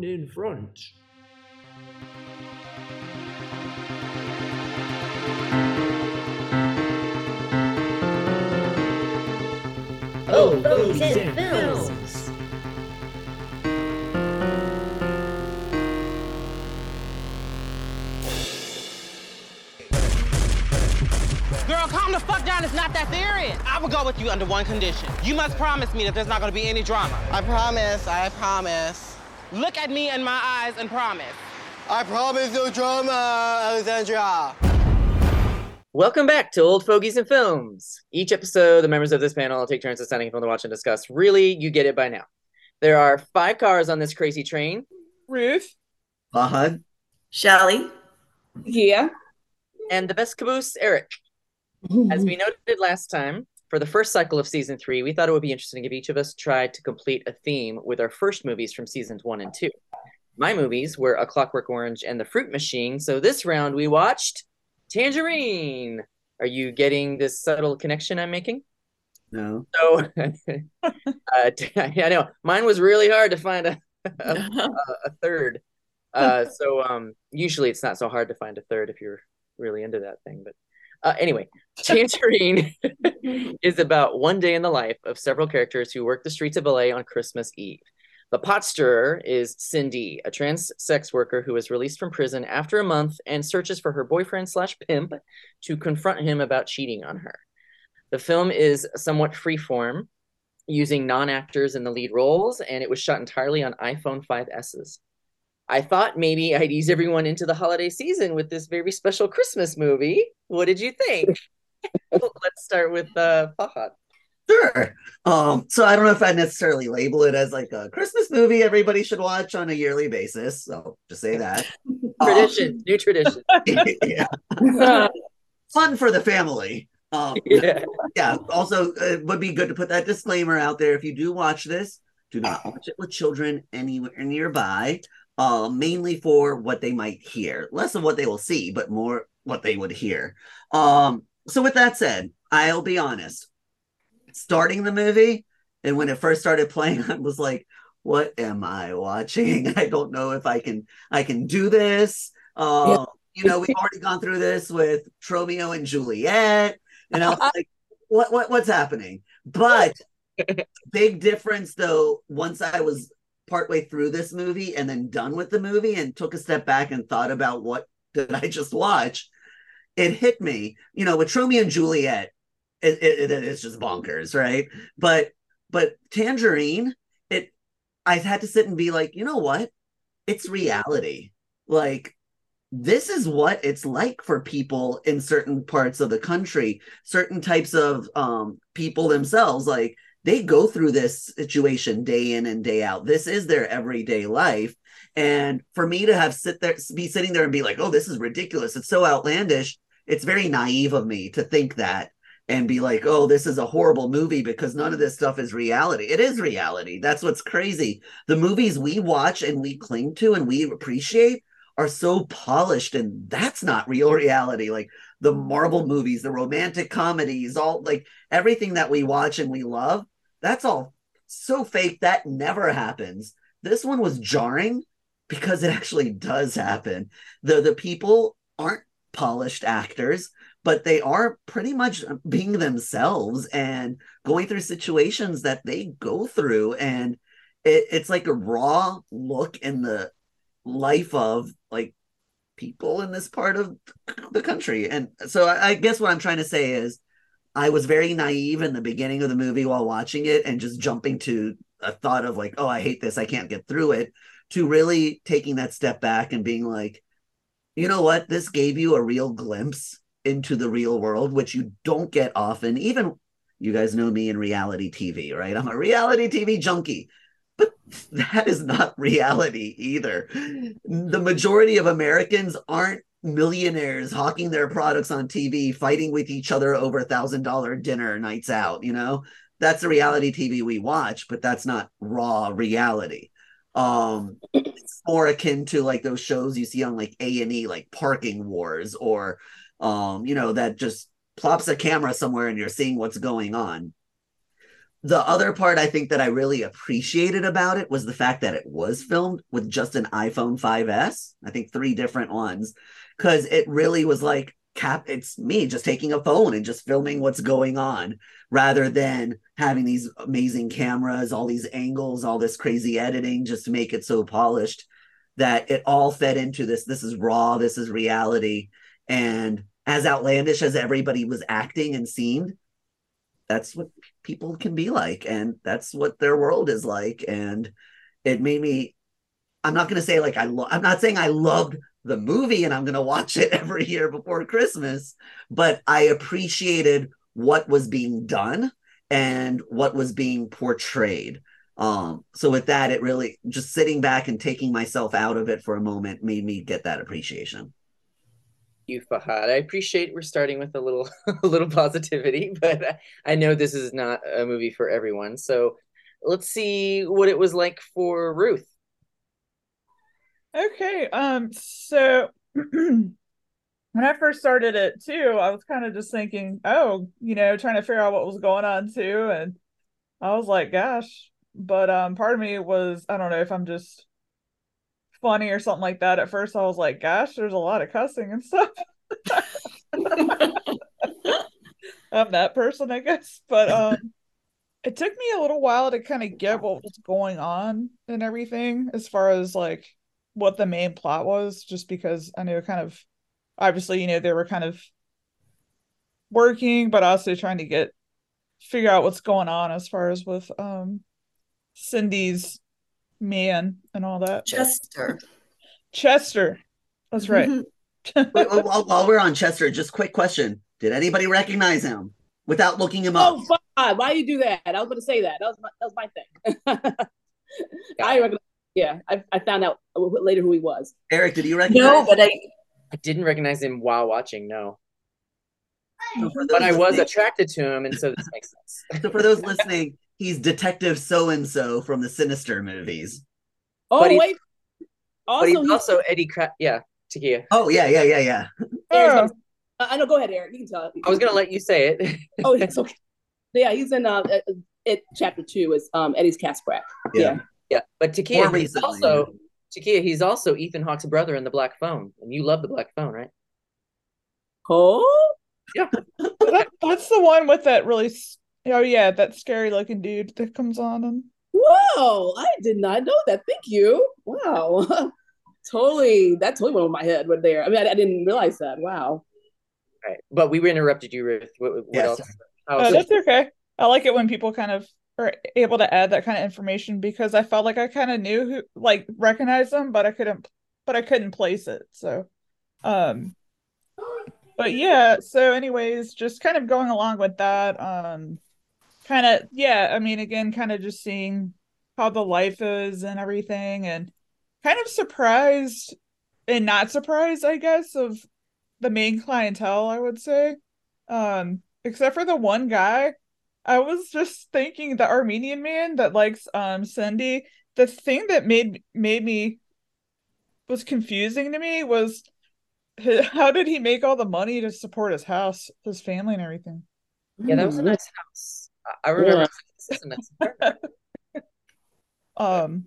one in front. Oh, Fogies and Films. Girl, calm the fuck down. It's not that serious. I will go with you under one condition. You must promise me that there's not gonna be any drama. I promise, I promise. Look at me in my eyes and promise. I promise no drama, Alexandra. Welcome back to Old Fogies and Films. Each episode, the members of this panel take turns deciding a film to watch and discuss. Really, you get it by now. There are five cars on this crazy train. Ruth Fahad. Shelly. Yeah. and the best caboose, Aric. As we noted last time, for the first cycle of season three, we thought it would be interesting if each of us tried to complete a theme with our first movies from seasons one and two. My movies were A Clockwork Orange and The Fruit Machine, so this round we watched Tangerine. Are you getting this subtle connection I'm making? No. So, uh, I know mine was really hard to find a, a, a third. Uh, so um, usually it's not so hard to find a third if you're really into that thing. But uh, anyway, Tangerine is about one day in the life of several characters who work the streets of LA on Christmas Eve. The pot stirrer is Sin-Dee, a trans sex worker who is released from prison after a month and searches for her boyfriend slash pimp to confront him about cheating on her. The film is somewhat freeform, using non-actors in the lead roles, and it was shot entirely on iPhone 5Ss. I thought maybe I'd ease everyone into the holiday season with this very special Christmas movie. What did you think? Let's start with uh, Fahad. Sure. Um, so I don't know if I'd necessarily label it as like a Christmas movie everybody should watch on a yearly basis. So just say that. Tradition, new tradition. yeah. Fun for the family. Um, Yeah. yeah. Also, it would be good to put that disclaimer out there. If you do watch this, do not watch it with children anywhere nearby. Uh, mainly for what they might hear, less of what they will see, but more what they would hear. Um, so with that said, I'll be honest. Starting the movie, and when it first started playing, I was like, "What am I watching? I don't know if I can I can do this." Uh, You know, we've already gone through this with Romeo and Juliet, and I was like, "What what what's happening?" But big difference though. Once I was partway through this movie and then done with the movie and took a step back and thought about what did I just watch, it hit me. You know, with Romeo and Juliet, it, it, it is just bonkers, right? But but Tangerine, it I had to sit and be like, you know what? It's reality. Like this is what it's like for people in certain parts of the country, certain types of um people themselves. Like they go through this situation day in and day out. This is their everyday life. And for me to have sit there, be sitting there and be like, oh, this is ridiculous. It's so outlandish. It's very naive of me to think that and be like, oh, this is a horrible movie because none of this stuff is reality. It is reality. That's what's crazy. The movies we watch and we cling to and we appreciate are so polished, and that's not real reality. Like the Marvel movies, the romantic comedies, all like everything that we watch and we love, that's all so fake that never happens. This one was jarring because it actually does happen. The the people aren't polished actors, but they are pretty much being themselves and going through situations that they go through and it, it's like a raw look in the life of like people in this part of the country. And so I, I guess what I'm trying to say is I was very naive in the beginning of the movie while watching it and just jumping to a thought of like, oh, I hate this, I can't get through it, to really taking that step back and being like, you know what, this gave you a real glimpse into the real world, which you don't get often. Even you guys know me in reality TV, right? I'm a reality TV junkie. But that is not reality either. The majority of Americans aren't millionaires hawking their products on TV, fighting with each other over a thousand dollar dinner nights out. You know, that's the reality TV we watch, but that's not raw reality. Um, it's more akin to like those shows you see on like A and E, like Parking Wars, or um, you know, that just plops a camera somewhere and you're seeing what's going on. the other part I think that I really appreciated about it was the fact that it was filmed with just an iPhone 5S. I think three different ones, because it really was like cap. It's me just taking a phone and just filming what's going on, rather than having these amazing cameras, all these angles, all this crazy editing, just to make it so polished that it all fed into this. This is raw. This is reality, and as outlandish as everybody was acting and seemed, that's what people can be like and that's what their world is like and it made me i'm not going to say like i lo- i'm not saying i loved the movie and i'm going to watch it every year before christmas but i appreciated what was being done and what was being portrayed um so with that it really just sitting back and taking myself out of it for a moment made me get that appreciation you, Fahad. I appreciate we're starting with a little a little positivity, but I know this is not a movie for everyone. So let's see what it was like for Ruth. Okay. Um. So when I first started it too, I was kind of just thinking, oh, you know, trying to figure out what was going on too, and I was like, gosh. But um, part of me was I don't know if I'm just funny or something like that. At first, I was like, gosh, there's a lot of cussing and stuff. I'm that person, I guess. But um, it took me a little while to kind of get what was going on and everything as far as like what the main plot was, just because I knew kind of obviously, you know, they were kind of working, but also trying to get figure out what's going on as far as with um Sin-Dee's man and all that. Chester. Chester. That's right. Wait, while, while we're on Chester, just quick question: Did anybody recognize him without looking him up? Oh, fine. Why do you do that? I was going to say that. That was my, that was my thing. I recognize. Yeah, I, I found out later who he was. Aric, did you recognize? No, but I I didn't recognize him while watching, no. So But I was attracted to him, and so this makes sense. So for those listening, he's Detective So and So from the Sinister movies. Oh But he's- wait. but Also, he's he's, also Eddie Kra- yeah, Takia. Oh yeah, yeah, yeah, yeah. Aric's I I know. Go ahead, Aric. You can tell. I was gonna let you say it. Oh, it's okay. Yeah, he's in uh, uh, it chapter two is um Eddie Kaspbrak. Yeah. Yeah, but More Takia he's also Takia, he's also Ethan Hawke's brother in the Black Phone, and you love the Black Phone, right? Oh, That, that's the one with that really oh yeah, that scary looking dude that comes on and whoa! I did not know that. Thank you. Wow. totally. That totally went over my head right there. I mean, I, I didn't realize that. Wow. Right. But we interrupted you, Ruth. What, what Yes. else? How uh, was that's okay. I like it when people kind of are able to add that kind of information because I felt like I kind of knew who like recognized them, but I couldn't but I couldn't place it. So um but yeah, so anyways, just kind of going along with that, um kind of yeah, I mean again kind of just seeing how the life is and everything and kind of surprised and not surprised, I guess, of the main clientele, I would say. Um, except for the one guy, I was just thinking the Armenian man that likes um Sin-Dee. The thing that made made me was confusing to me was h- how did he make all the money to support his house, his family, and everything? Yeah, that was a nice house. I- I remember Yeah. this is a nice. Um,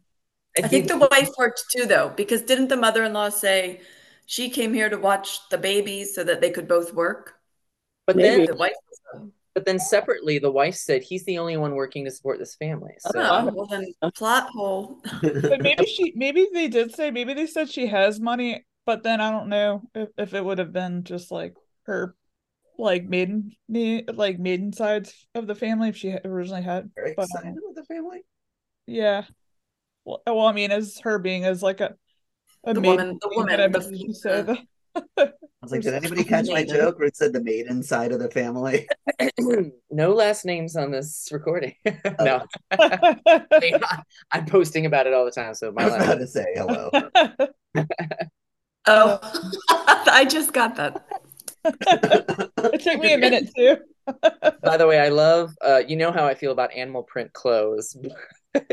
I think the wife worked too, though, because didn't the mother-in-law say she came here to watch the babies so that they could both work? but Maybe. then The wife. But then separately the wife said he's the only one working to support this family. So Oh, well then, a plot hole. but maybe she, maybe they did say, maybe they said she has money, but then I don't know if, if it would have been just like her, like maiden, like maiden sides of the family if she originally had. Very But, excited with the family. Yeah. Well, well, I mean, as her being as like a a The maiden woman- the thing woman, that I the- meant to say that. I was like, did anybody catch my joke where it said the maiden side of the family? no last names on this recording. Oh. no, I mean, I'm posting about it all the time. So I my was last about to say hello. Oh, I just got that. it took me a minute too. By the way, I love uh you know how I feel about animal print clothes. but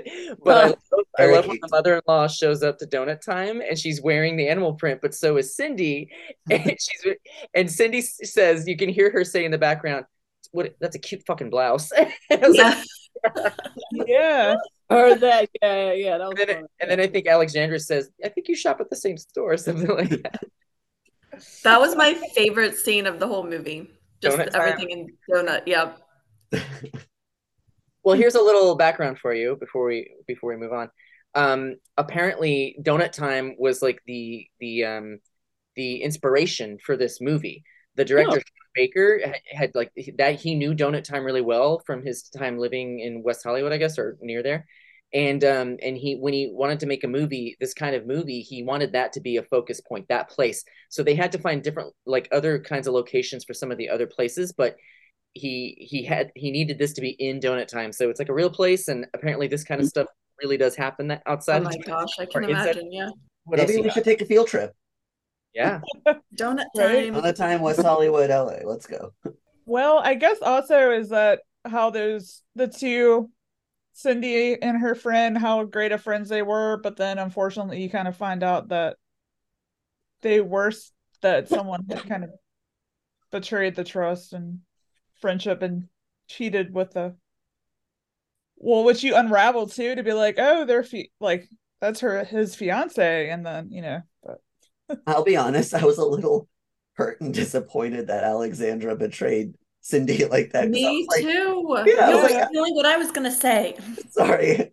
I love, I love when the mother-in-law shows up to donut time and she's wearing the animal print, but so is Sin-Dee. And she's and Sin-Dee says you can hear her say in the background, "What? That's a cute fucking blouse." And like, Yeah. yeah. Heard that. Yeah, yeah, yeah. That was And then, and then I think Alexandra says, "I think you shop at the same store," or something like that. That was my favorite scene of the whole movie. Just Donut time. everything in donut. Yep. Well, here's a little background for you before we before we move on. Um, apparently, Donut Time was like the the um the inspiration for this movie. The director Oh. Baker had, had like that he knew Donut Time really well from his time living in West Hollywood, I guess, or near there. And um and he when he wanted to make a movie, this kind of movie, he wanted that to be a focus point, that place. So they had to find different like other kinds of locations for some of the other places, but he he had he needed this to be in donut time so it's like a real place and apparently this kind of stuff really does happen that outside Oh of my gosh, I can Or inside- imagine. Yeah. what else Maybe you we got? should take a field trip. yeah Donut Right. time. Another time, West Hollywood, LA. Let's go. Well, I guess also is that how there's the two Sin-Dee and her friend how great of friends they were, but then unfortunately you kind of find out that they were that someone had kind of betrayed the trust and friendship and cheated with the well, which you unravel too to be like, oh, they're fi- like that's her his fiance, and then you know, but I'll be honest, I was a little hurt and disappointed that Alexandra betrayed Sin-Dee like that. Me was like, too. Yeah, I you was were like- feeling what I was gonna say. sorry.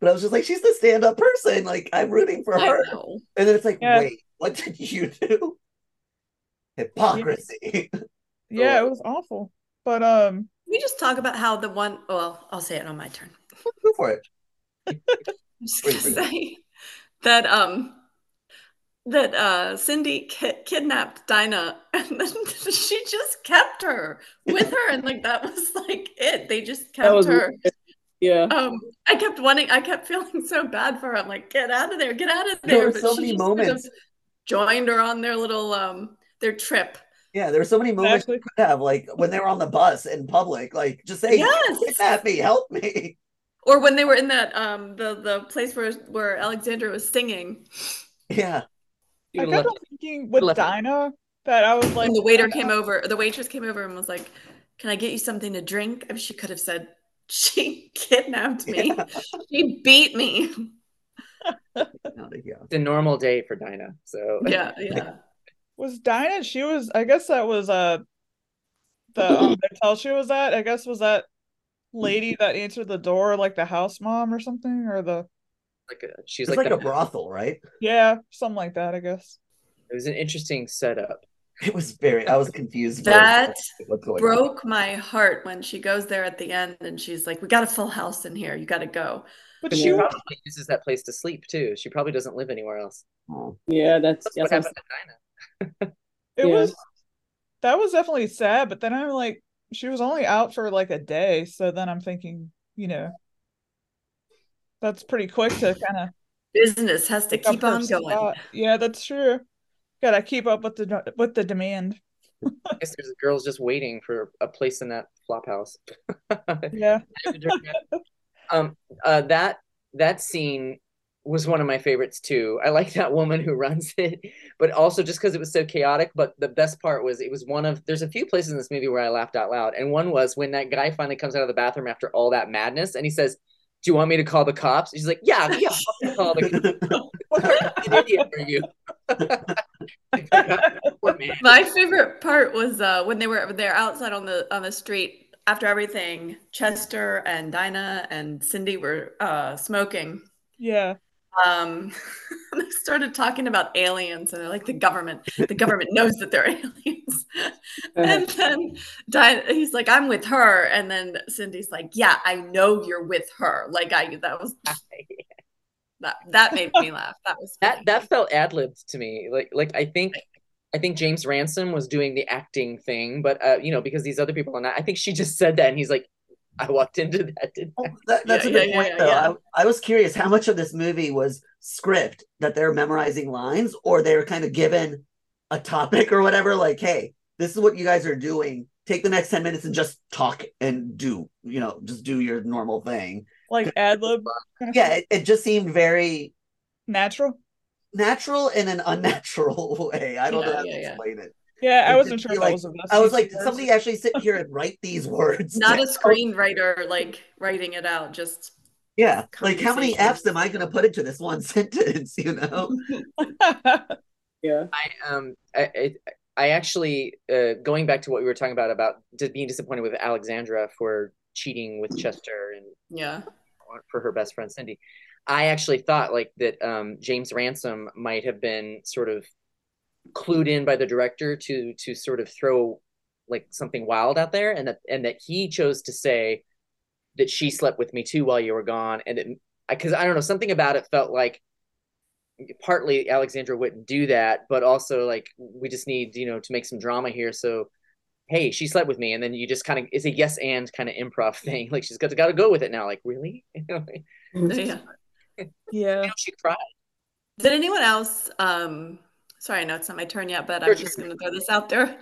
But I was just like, she's the stand-up person. Like, I'm rooting for I her. know. And then it's like, Yeah. wait, what did you do? Hypocrisy. yeah, it was awful. But um, Can we just talk about how the one well, I'll say it on my turn. Go for it. I'm just gonna say that um that uh Sin-Dee ki- kidnapped Dinah and then she just kept her with her and like that was like it. They just kept was her. yeah. Um I kept wanting I kept feeling so bad for her. I'm like, get out of there, get out of There there. were But so she many just moments. joined her on their little um their trip. Yeah, there were so many moments Exactly. could have, like when they were on the bus in public, like just say, Yes. kidnap me, help me. Or when they were in that um the the place where where Alexandra was singing Yeah. You I would've kept left- on thinking with left it. Dinah that I was like, and the waiter came over the waitress came over and was like can i get you something to drink I mean, she could have said she kidnapped me Yeah. she beat me Out of here. it's a normal day for Dinah so yeah yeah was Dinah. She was. I guess that was uh the um, hotel she was at. I guess was that lady that answered the door, like the house mom or something, or the like a, she's It's like, like, the- a brothel, right? yeah, something like that. I guess. it was an interesting setup It was very. I was confused. for That what's going on. broke my heart when she goes there at the end and she's like we got a full house in here you got to go But But she she was. probably uses that place to sleep too she probably doesn't live anywhere else Oh. Yeah, that's that's that's what what happened to Dinah It Yeah. was. That was definitely sad. But then I'm like, she was only out for like a day, so then I'm thinking, you know, that's pretty quick to kind of business has to keep on going Yeah, that's true. Gotta keep up with the with the demand. I guess there's girls just waiting for a place in that flop house Yeah. um uh that that scene was one of my favorites too i like that woman who runs it but also just because it was so chaotic but the best part was it was one of there's a few places in this movie where i laughed out loud and one was when that guy finally comes out of the bathroom after all that madness and he says do you want me to call the cops? She's like yeah yeah I'll call the what an idiot are you my favorite part was uh when they were they're outside on the on the street after everything chester and dinah and Sin-Dee were uh smoking. Yeah. Um they started talking about aliens and they're like the government the government knows that they're aliens. And then Di- he's like i'm with her. And then Sin-Dee's like yeah i know you're with her. Like i that was that that made me laugh. That was that that felt ad libbed to me. Like like I think I think James Ransone was doing the acting thing, but uh, you know, because these other people are not. I think she just said that, and he's like, I walked into that. Didn't oh, I? That, that's Yeah, a good yeah, point, yeah, though. yeah. I, I was curious how much of this movie was script that they're memorizing lines, or they're kind of given a topic or whatever. Like, hey, this is what you guys are doing. Take the next ten minutes and just talk and do, you know, just do your normal thing. Like ad lib. Yeah, it, it just seemed very Natural. natural in an unnatural way. I don't know how yeah, to yeah. explain it. Yeah, I wasn't sure like- that was. I was like, did somebody actually sit here and write these words? Not a screenwriter like writing it out, just Yeah, like how many F's am I going to put into this one sentence? You know? Yeah. I um I I, I actually uh, going back to what we were talking about about just being disappointed with Alexandra for cheating with Chester and yeah. for her best friend Sin-Dee. I actually thought like that um, James Ransone might have been sort of clued in by the director to to sort of throw like something wild out there, and that and that he chose to say that she slept with me too while you were gone, and it because I don't know something about it felt like partly Alexandra wouldn't do that, but also like we just need you know to make some drama here, so. Hey, she slept with me, and then you just kind of it's a yes and kind of improv thing. Like she's got to got to go with it now. Like really, you know, Yeah. yeah. she cried. Did anyone else um sorry, I know it's not my turn yet, but I'm just gonna throw this out there.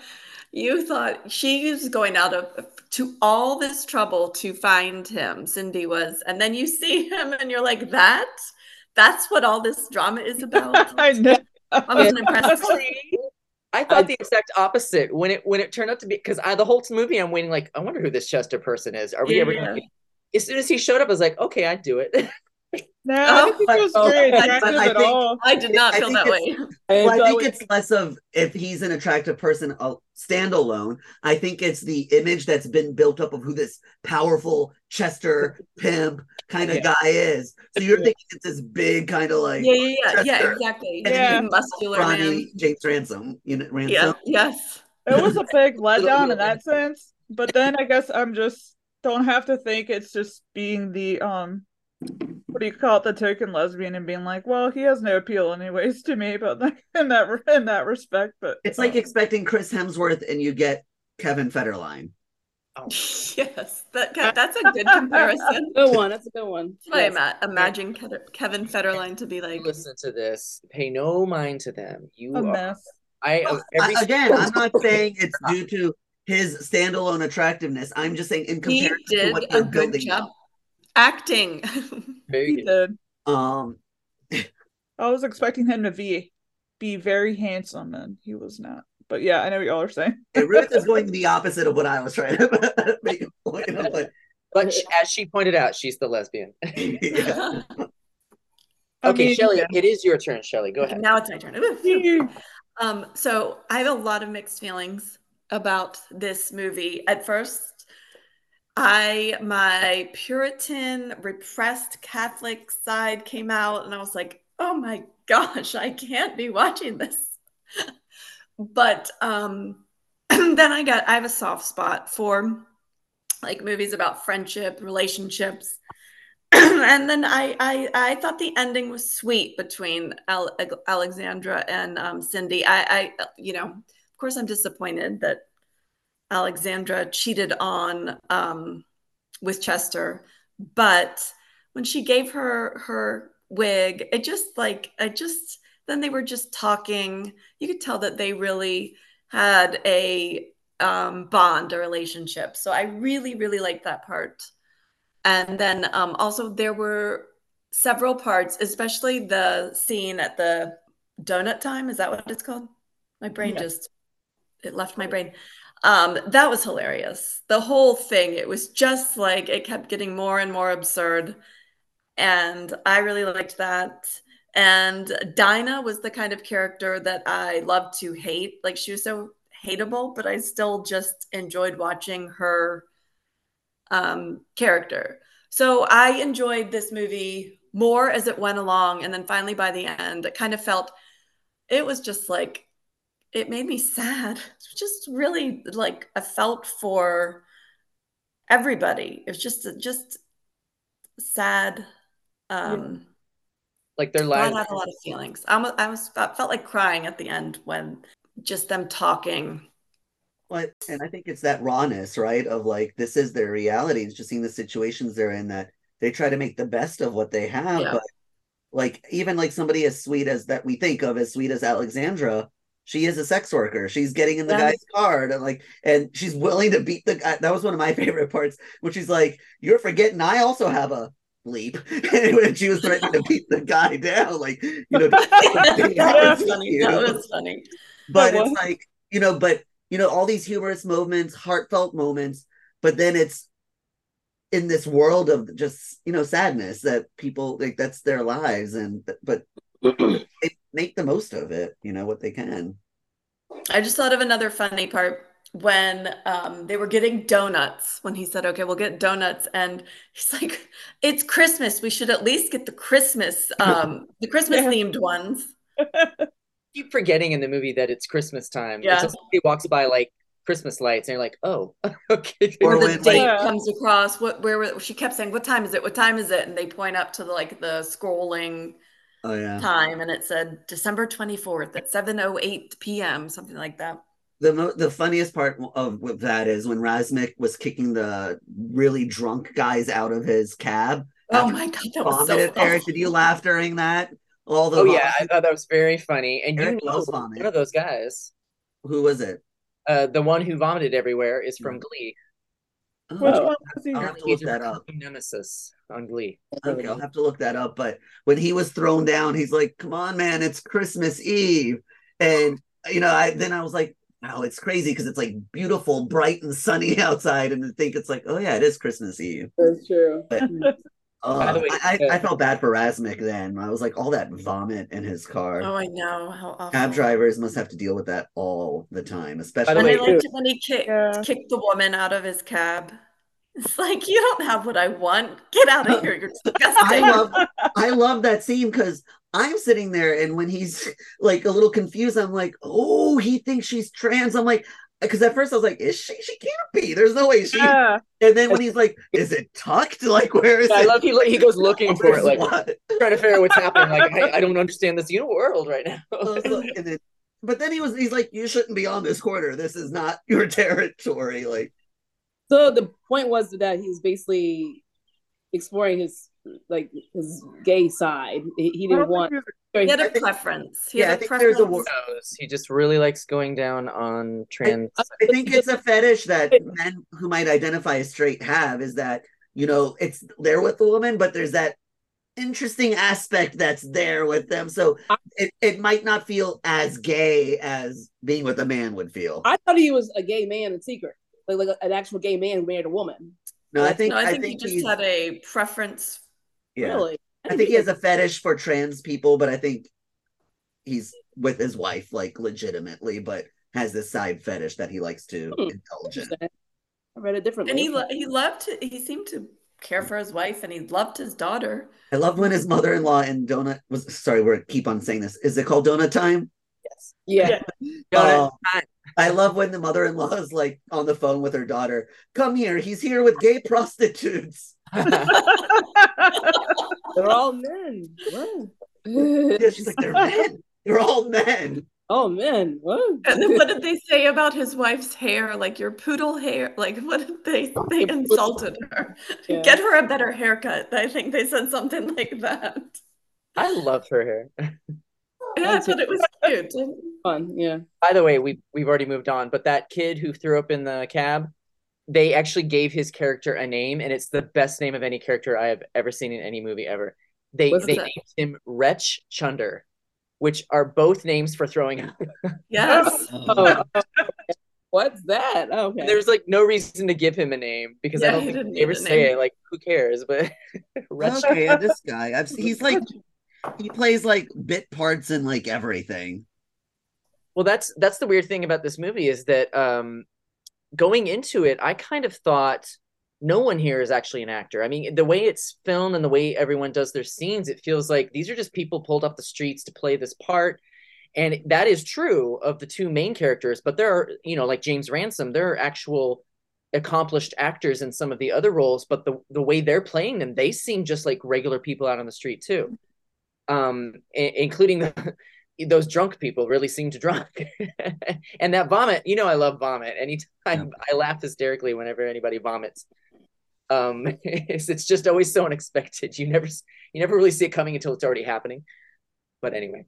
You thought she was going out of to all this trouble to find him, Sin-Dee was, and then you see him and you're like, that? That's what all this drama is about. I know. I wasn't impressed. I thought the exact opposite when it when it turned out to be because I the whole movie I'm waiting like I wonder who this Chester person is. Are we ever? Yeah. Gonna, as soon as he showed up, I was like, okay, I'd do it. No, I don't think it was Oh, very but- but attractive I at think- all. I did not I feel that way. it's- Well, I think it's less of if he's an attractive person uh, standalone. I think it's the image that's been built up of who this powerful Chester pimp kind of Yeah. guy is. So you're thinking it's this big kind of like Yeah, yeah, yeah, yeah, exactly. And Yeah. Muscular Ronnie man. James Ransone. You know, Ransone. Yeah, yes. It was a big letdown in that sense. But then I guess I'm just don't have to think it's just being the um what do you call it, the token lesbian and being like, well, he has no appeal anyways to me, but like in that in that respect. But It's like uh, expecting Chris Hemsworth and you get Kevin Federline. Yes, that that's a good comparison. good one. That's a good one. That's what I Yes. ima- imagine Ke- Kevin Federline to be like. Listen to this. Pay no mind to them. You a are. mess. I Well, every I- again, I'm not saying it's due to his standalone attractiveness. I'm just saying in He comparison to what a they're good building job up. Acting. very He good. did. Um, I was expecting him to be be very handsome and he was not. But yeah, I know what y'all are saying. yeah, Ruth is going the opposite of what I was trying to make a point of. But But she, as she pointed out, she's the lesbian. yeah. I okay, mean, Shelly, it is your turn. Shelly, go ahead. now it's my turn. Um, so I have a lot of mixed feelings about this movie. At first, I my Puritan repressed Catholic side came out, and I was like, "Oh my gosh, I can't be watching this." but um, then I got I have a soft spot for like movies about friendship, relationships. and then I, I I thought the ending was sweet between Al- Alexandra and um, Sin-Dee. I, I you know of course I'm disappointed that Alexandra cheated on um, with Chester, but when she gave her her wig, it just like I just then they were just talking. You could tell that they really had a um, bond, a relationship. So I really really liked that part. And then um, also there were several parts, especially the scene at the donut time. Is that what it's called? My brain Yeah. just it left my brain. Um, that was hilarious. The whole thing, it was just like it kept getting more and more absurd. And I really liked that. And Dinah was the kind of character that I loved to hate. Like she was so hateable, but I still just enjoyed watching her um, character. So I enjoyed this movie more as it went along. And then finally by the end, it kind of felt, it was just like, it made me sad. It's just really like I felt for everybody. It was just, just sad. Um, Like their brought lives. out a lot of feelings. I was, I was, I felt like crying at the end when just them talking. But and I think it's that rawness, right? Of like this is their reality. It's just seeing the situations they're in that they try to make the best of what they have. Yeah. But like even like somebody as sweet as that we think of as sweet as Alexandra, she is a sex worker. She's getting in the guy's car and like and she's willing to beat the guy. That was one of my favorite parts, which she's like, You're forgetting I also have a bleep. and when she was threatening to beat the guy down, like, you know, that was funny. you. That was funny. but it's like you know, but you know, all these humorous moments, heartfelt moments, but then it's in this world of just you know sadness that people like that's their lives and but they make the most of it you know what they can I just thought of another funny part when um, they were getting donuts. When he said, "Okay, we'll get donuts," and he's like, "It's Christmas. We should at least get the Christmas, um, the Christmas themed ones." keep forgetting in the movie that it's Christmas time. Yeah. It's just he walks by like Christmas lights, and you're like, oh, okay. Or the date Yeah. comes across. What? Where? were- She kept saying, "What time is it? What time is it?" And they point up to the, like the scrolling oh yeah time, and it said December twenty fourth at seven oh eight p.m. Something like that. the mo- the funniest part of with that is when Razmik was kicking the really drunk guys out of his cab. Oh my god, that was so. vomited. Aric, did you laugh during that? All the Oh yeah, I thought that was very funny. And you know one of those guys, who was it? uh, the one who vomited everywhere, is from Glee. Oh, Which one was he? I'll have to look that up. nemesis on Glee. Okay, I'll have to look that up. But when he was thrown down, he's like, "Come on, man, it's Christmas Eve," and you know, I then I was like, "Wow, it's crazy because it's like beautiful, bright, and sunny outside," and to think it's like, "Oh yeah, it is Christmas Eve." That's true. Oh, By way, I, uh, I, I felt bad for Razmik then. I was like, all that vomit in his car. Oh, I know how awful. Cab drivers must have to deal with that all the time, especially. the And way, I liked when he kicked Yeah. kicked the woman out of his cab. It's like you don't have what I want. Get out of here. You're disgusting. I love I love that scene because I'm sitting there and when he's like a little confused, I'm like, oh, he thinks she's trans. I'm like, because at first I was like, is she? She can't be. There's no way she. Yeah. And then when he's like, is it tucked? Like, where is it? I love he he goes looking for it, like what? trying to figure out what's happening. Like I, I don't understand this new world right now. Like- and then- but then he was he's like, you shouldn't be on this corner. This is not your territory. Like, So the point was that he's basically exploring his like his gay side. He, he didn't want. think He had I a think- preference. He yeah, had I think there's a wor- preference. He just really likes going down on trans. I think it's a fetish that men who might identify as straight have is that you know it's they're with the woman, but there's that interesting aspect that's there with them. So it, it might not feel as gay as being with a man would feel. I thought he was a gay man in secret, like like an actual gay man who married a woman. No, I think no, I I think, think, he just had a preference. yeah. Really, I think he has a fetish for trans people, but I think he's with his wife like legitimately, but has this side fetish that he likes to Hmm. indulge in. Interesting. I read it differently. And he lo- he loved he seemed to care for his wife and he loved his daughter. I love when his mother-in-law and Donut was sorry, we're keep on saying this. Is it called Donut Time? Yeah. Oh, I love when the mother-in-law is like on the phone with her daughter. Come here, he's here with gay prostitutes. They're all men. What? Yeah, she's like, they're men. They're all men. oh man, what? And then what did they say about his wife's hair? Like your poodle hair? Like what did they they insulted her? Yeah. Get her a better haircut. I think they said something like that. I love her hair. Yeah, I thought it was cute. Fun, yeah. By the way, we we've already moved on, but that kid who threw up in the cab, they actually gave his character a name, and it's the best name of any character I have ever seen in any movie ever. They What's they that? named him Wretch Chunder, which are both names for throwing up. Yes. Oh, oh, what's that? Oh, okay. There's like no reason to give him a name because I don't think they ever need say name. it. Like, who cares? But Wretch Okay, this guy. I've he's like he plays like bit parts in like everything. Well, that's that's the weird thing about this movie is that um, going into it, I kind of thought no one here is actually an actor. I mean, the way it's filmed and the way everyone does their scenes, it feels like these are just people pulled off the streets to play this part. And that is true of the two main characters, but there are, you know, like James Ransone, there are actual accomplished actors in some of the other roles, but the the way they're playing them, they seem just like regular people out on the street too. Um, i- including the those drunk people really seem to drunk. and that vomit, you know, I love vomit. Anytime I laugh hysterically whenever anybody vomits. Um, it's, it's just always so unexpected. You never, you never really see it coming until it's already happening. But anyway,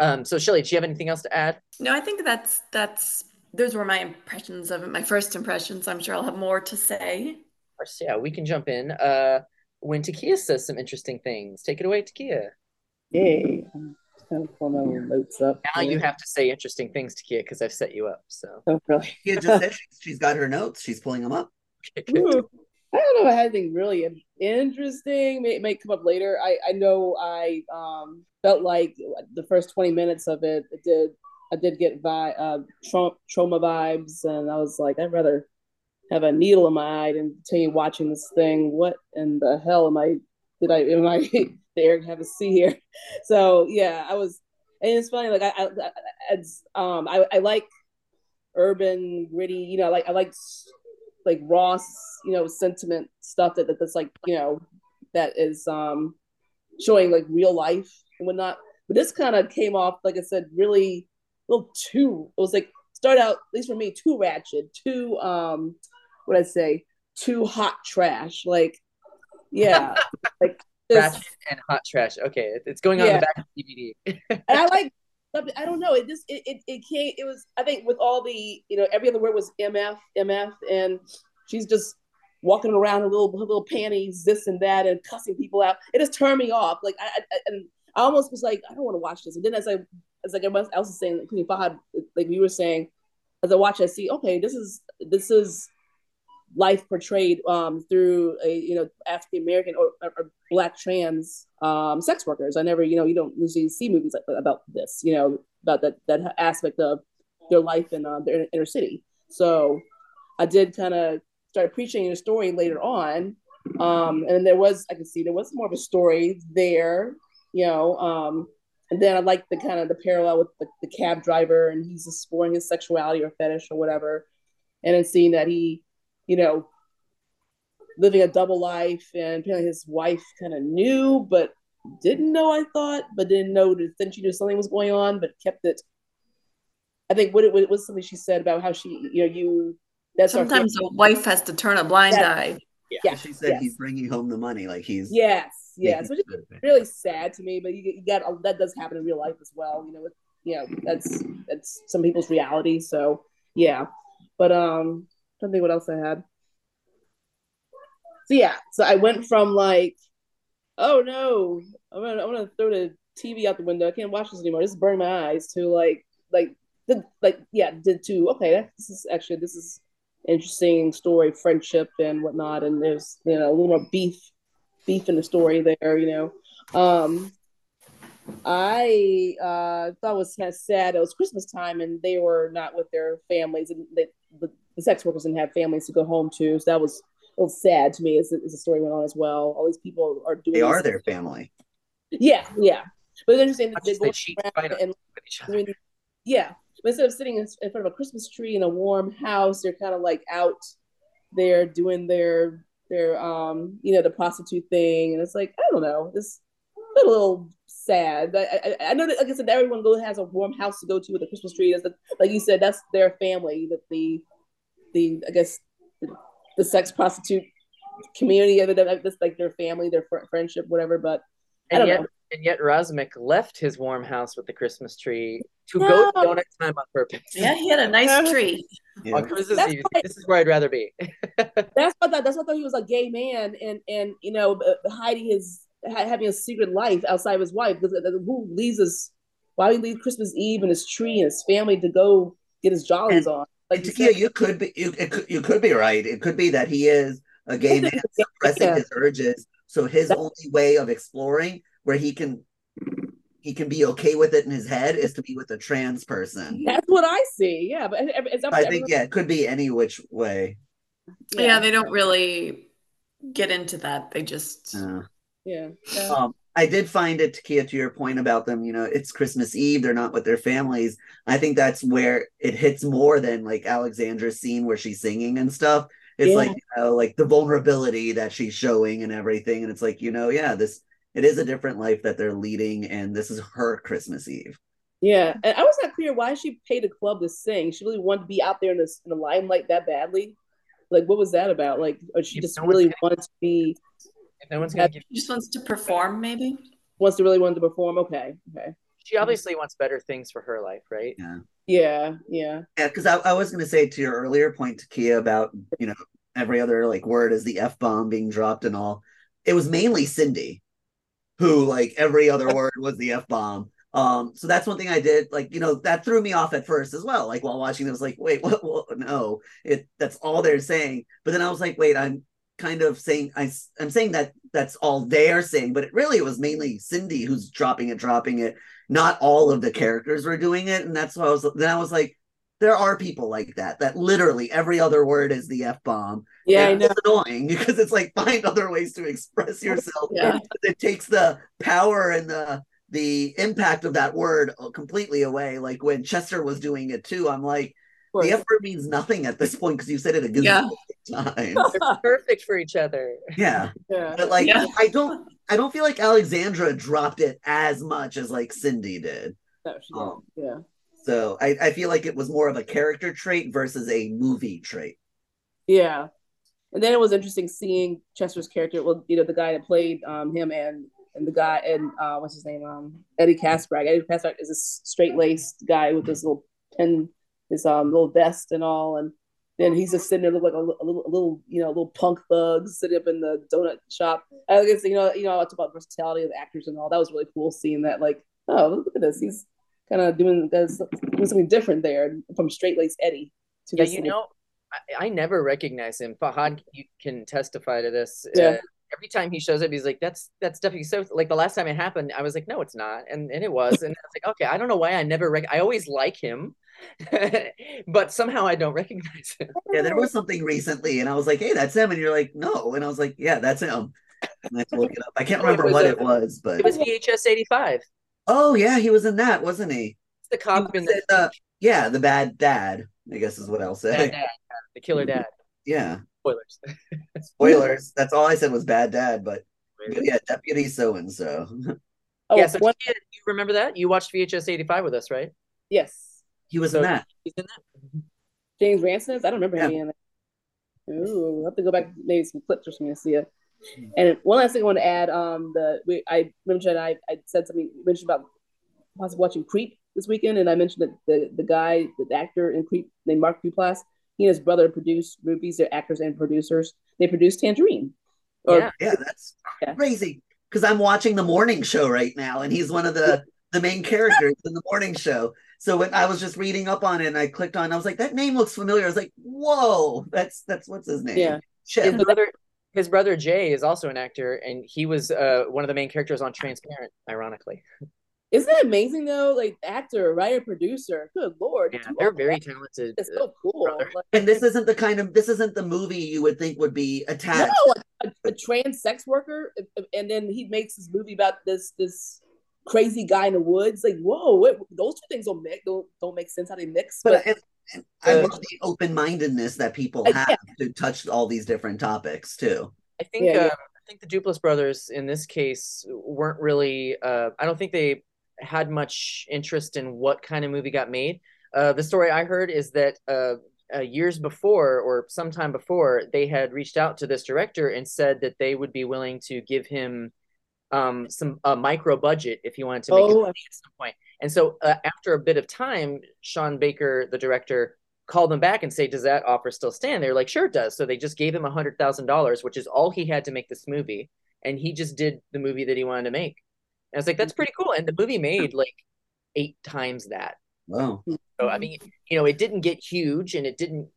um, so Shelly, do you have anything else to add? No, I think that's that's those were my impressions of it, my first impressions. I'm sure I'll have more to say. Of course, yeah, we can jump in. Uh, when Takia says some interesting things, take it away, Takia. Yay. kind of pull my notes up. Now you have to say interesting things Takia because I've set you up. So Oh, really? He just said she's, she's got her notes. She's pulling them up. Ooh. I don't know if I had anything really interesting. May, it may come up later. I, I know I um felt like the first 20 minutes of it, it did I did get vi- uh, Trump trauma vibes, and I was like, I'd rather have a needle in my eye than continue watching this thing. What in the hell am I? Did I am I there have a C here? So yeah, I was, and it's funny. Like I, I, I um, I, I like urban gritty. You know, like I like like Ross, you know, sentiment stuff that, that that's like, you know, that is um showing like real life and whatnot. But this kind of came off, like I said, really a little too. It was like start out, at least for me, too ratchet, too um, what I say, too hot trash. Like, yeah, like this, Ratchet and hot trash. Okay, it's going on in Yeah. the back of the DVD. and I like. I don't know. It just it, it it came. It was I think with all the you know every other word was mf mf and she's just walking around her little her little panties this and that and cussing people out. It just turned me off. Like I, I and I almost was like I don't want to watch this. And then as I as like everyone else was saying, including Fahad, like we were saying, as I watch, I see okay, this is this is life portrayed um, through a you know African American or, or, black trans um, sex workers. I never you know you don't usually see movies like, about this you know about that that aspect of their life in uh, their inner city. So I did kind of start appreciating the story later on, um, and there was I could see there was more of a story there, you know. Um, and then I like the kind of the parallel with the, the cab driver and he's exploring his sexuality or fetish or whatever, and then seeing that he you know, living a double life, and apparently his wife kind of knew, but didn't know. I thought, but didn't know. Then she knew something was going on, but kept it. I think what it was, was something she said about how she, you know, you. That's our Sometimes a wife has to turn a blind Yeah. eye. yeah, She said yes. he's bringing home the money. Like he's Yes, yes, which is good of it. really sad to me. But you, you got that does happen in real life as well. You know, with, you know that's that's some people's reality. So yeah, but um, Don't think what else I had. So yeah, so I went from like, oh no, I'm gonna I'm gonna throw the TV out the window. I can't watch this anymore. This is burning my eyes. To like like the like yeah did to okay this is actually this is interesting story friendship and whatnot and there's you know a little more beef beef in the story there you know um i uh thought it was kind of sad it was christmas time and they were not with their families and they, the, the sex workers didn't have families to go home to. So that was a little sad to me as, as the story went on as well. All these people are doing They are this- their family. yeah yeah. But it's interesting that they go around and each other. doing these- yeah. But instead of sitting in, in front of a christmas tree in a warm house they're kind of like out there doing their their um you know the prostitute thing. And it's like i don't know. It's a little sad i i, I know that like i said everyone goes has a warm house to go to with a christmas tree that's the, like you said that's their family that the the i guess the, the sex prostitute community of it that's like their family their fr- friendship whatever but I And don't yet, know. and yet, Razmik left his warm house with the Christmas tree to go to No. donut time on purpose. Yeah, he had a nice tree. Yeah. On Christmas Eve. why- This is where I'd rather be. that's what I thought, that's what I thought he was a gay man and and you know uh, hiding his ha- having a secret life outside of his wife because uh, who leaves his why would he leave Christmas Eve and his tree and his family to go get his jollies on like you Takia, said, you could be you, it could, you could be right. It could be that he is a gay man think suppressing yeah. his urges. So his That- only way of exploring where he can he can be okay with it in his head is to be with a trans person. that's what I see yeah but it's up to I think yeah, it could be any which way. Yeah. they don't really get into that. They just Uh, yeah yeah. um, I did find it, Takia, to your point about them. You know, it's Christmas Eve; they're not with their families. I think that's where it hits more than like Alexandra's scene where she's singing and stuff. It's Yeah. like you know, like the vulnerability that she's showing and everything, and it's like you know, yeah, this it is a different life that they're leading, and this is her Christmas Eve. Yeah, and I was not clear why she paid a club to sing. She really wanted to be out there in the in the limelight that badly. Like, what was that about? Like, or she just really wanted to be If no one's gonna give, he just wants to perform, maybe. wants to really want to perform. Okay, okay, she obviously wants better things for her life, right? Yeah, yeah, yeah, yeah. Because I, I was going to say to your earlier point, Takia, about you know every other like word is the f bomb being dropped and all. It was mainly Sin-Dee, who like every other word was the f bomb. Um, so that's one thing I did. Like, you know, that threw me off at first as well. Like while watching, it was like, wait, what? what no, it that's all they're saying. But then I was like, wait, I'm kind of saying I, I'm saying that that's all they're saying, but it really was mainly Sin-Dee who's dropping it, dropping it. Not all of the characters were doing it, and that's why I was. Then I was like, there are people like that that literally every other word is the f bomb. Yeah, I know. it's annoying because it's like find other ways to express yourself. Yeah. It takes the power and the the impact of that word completely away. Like when Chester was doing it too, I'm like, the course. F word means nothing at this point because you said it a good Yeah. time. They're perfect for each other. yeah. Yeah. But like Yeah. I don't I don't feel like Alexandra dropped it as much as like Sin-Dee did. No, she Um, didn't. yeah. So I, I feel like it was more of a character trait versus a movie trait. Yeah. And then it was interesting seeing Chester's character, well, you know, the guy that played um, him and and the guy and uh, what's his name? Um, Eddie Kaspbrak. Eddie Kaspbrak is a straight laced guy with this little pin, his um little vest and all, and then he's just sitting there look like a, a little, a little, you know, little punk thug sitting up in the donut shop. I guess you know, you know, I talked about versatility of the actors and all. That was really cool seeing that. Like, oh, look at this. He's kind of doing, doing something different there from straight laced Eddie. To Yeah, you know, I, I never recognize him. Fahad, you can testify to this. Yeah. Uh, every time he shows up, he's like, "That's that's Duffy." So, like the last time it happened, I was like, "No, it's not," and and it was, and I was like, "Okay, I don't know why I never. Rec- I always like him, but somehow I don't recognize him." Yeah, there was something recently, and I was like, "Hey, that's him," and you're like, "No," and I was like, "Yeah, that's him." And I had to look it up. I can't Oh, it remember what a- it was, but It was VHS eighty five. oh yeah, he was in that, wasn't he? It's the cop in He the, uh, yeah, the bad dad. I guess is what I'll bad say. dad, the killer dad. Yeah, Spoilers. spoilers. That's all I said was bad dad, but but yeah, deputy so and so. Oh, yeah, so one- you, you remember that? You watched VHS eighty five with us, right? yes. He was So- in that. He's in that. James Ransone is? I don't remember him Yeah. being in there. Ooh, I'll have to go back maybe some clips or something to see it. And one last thing I want to add, um, the we I mentioned I, I said something mentioned about possibly watching Creep this weekend, and I mentioned that the the guy, the actor in Creep named Mark Duplass, he and his brother produced movies. They're actors and producers. They produced Tangerine. Or Yeah. Yeah, that's crazy. Because I'm watching the morning show right now, and he's one of the the main characters in the morning show. So when I was just reading up on it, and I clicked on, I was like, that name looks familiar. I was like, whoa, that's that's what's his name? Yeah. His brother, his brother Jay is also an actor, and he was uh, one of the main characters on Transparent. Ironically, Isn't it amazing though? Like actor, writer, producer. Good lord. yeah, you they're very that. talented. It's so cool. Like, And this isn't the kind of this isn't the movie you would think would be no, attached. a, a trans sex worker, and then he makes this movie about this this crazy guy in the woods. Like, whoa, what, those two things don't make don't, don't make sense how they mix. But But, and, and I Uh, love the open mindedness that people Uh, have yeah. to touch all these different topics too. I think Yeah, yeah. um, I think the Duplass brothers in this case weren't really. Uh, I don't think they had much interest in what kind of movie got made. Uh, the story I heard is that uh, uh, years before or sometime before, they had reached out to this director and said that they would be willing to give him um, some a micro budget if he wanted to make a Oh, movie at some point. And so uh, after a bit of time, Sean Baker, the director, called them back and say, "Does that offer still stand?" They're like, "Sure, it does." So they just gave him a hundred thousand dollars, which is all he had to make this movie, and he just did the movie that he wanted to make. And I was like, "That's pretty cool." And the movie made like eight times that. Wow. So I mean, you know, it didn't get huge and it didn't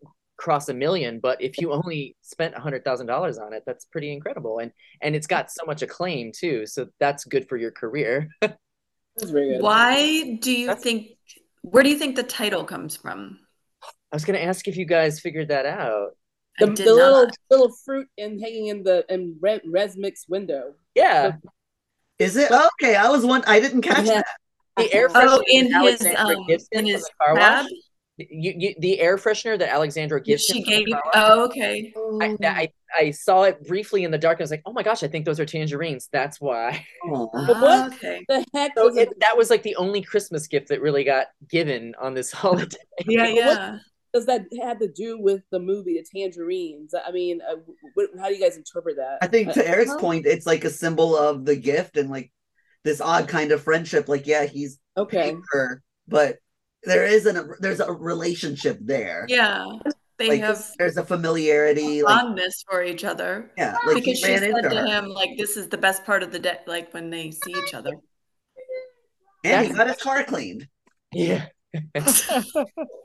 cross a million, but if you only spent a hundred thousand dollars on it, that's pretty incredible. And and it's got so much acclaim too, so that's good for your career. it's very good. Why do you That's- think? Where do you think the title comes from? I was gonna ask if you guys figured that out. I The, did the little not. little fruit and hanging in the in Red Razmik's window. Yeah, Is it okay? I was one. I didn't catch Yeah. that. the air Oh, freshener in his Alexandra um, gives him in his car wash. You, you, the air freshener that Alexandra gives him. She from gave. car wash, Oh, okay. I, I I saw it briefly in the dark. and I was like, oh my gosh, I think those are tangerines. That's why. Oh. But what? Okay. The heck So it? it, that was like the only Christmas gift that really got given on this holiday. Yeah, But what- yeah. Does that have to do with the movie, the Tangerines? I mean, uh, what, how do you guys interpret that? I think to Aric's Well- point, it's like a symbol of the gift and like this odd kind of friendship. Like, yeah, he's okay. paying her, but there is an there's a relationship there. Yeah. They Like have there's a familiarity. Like, fondness for each other. yeah, like because he she ran said to her. him, like, this is the best part of the day, like when they see each other. And he got his car cleaned. Yeah.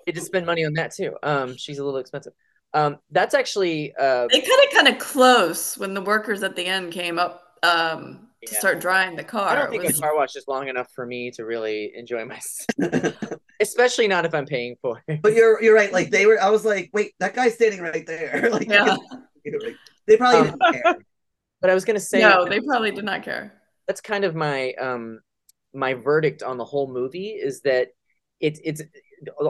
He just spend money on that too. Um, she's a little expensive. Um, that's actually uh, They cut it kind of close when the workers at the end came up um, to Yeah. start drying the car. I don't think was- a car wash is long enough for me to really enjoy myself, especially not if I'm paying for it. But you're you're right. Like they were, I was like, wait, that guy's standing right there. like, Yeah. they probably Um, didn't care. But I was gonna say no, they probably did not care. that's kind of my um my verdict on the whole movie is that it's it's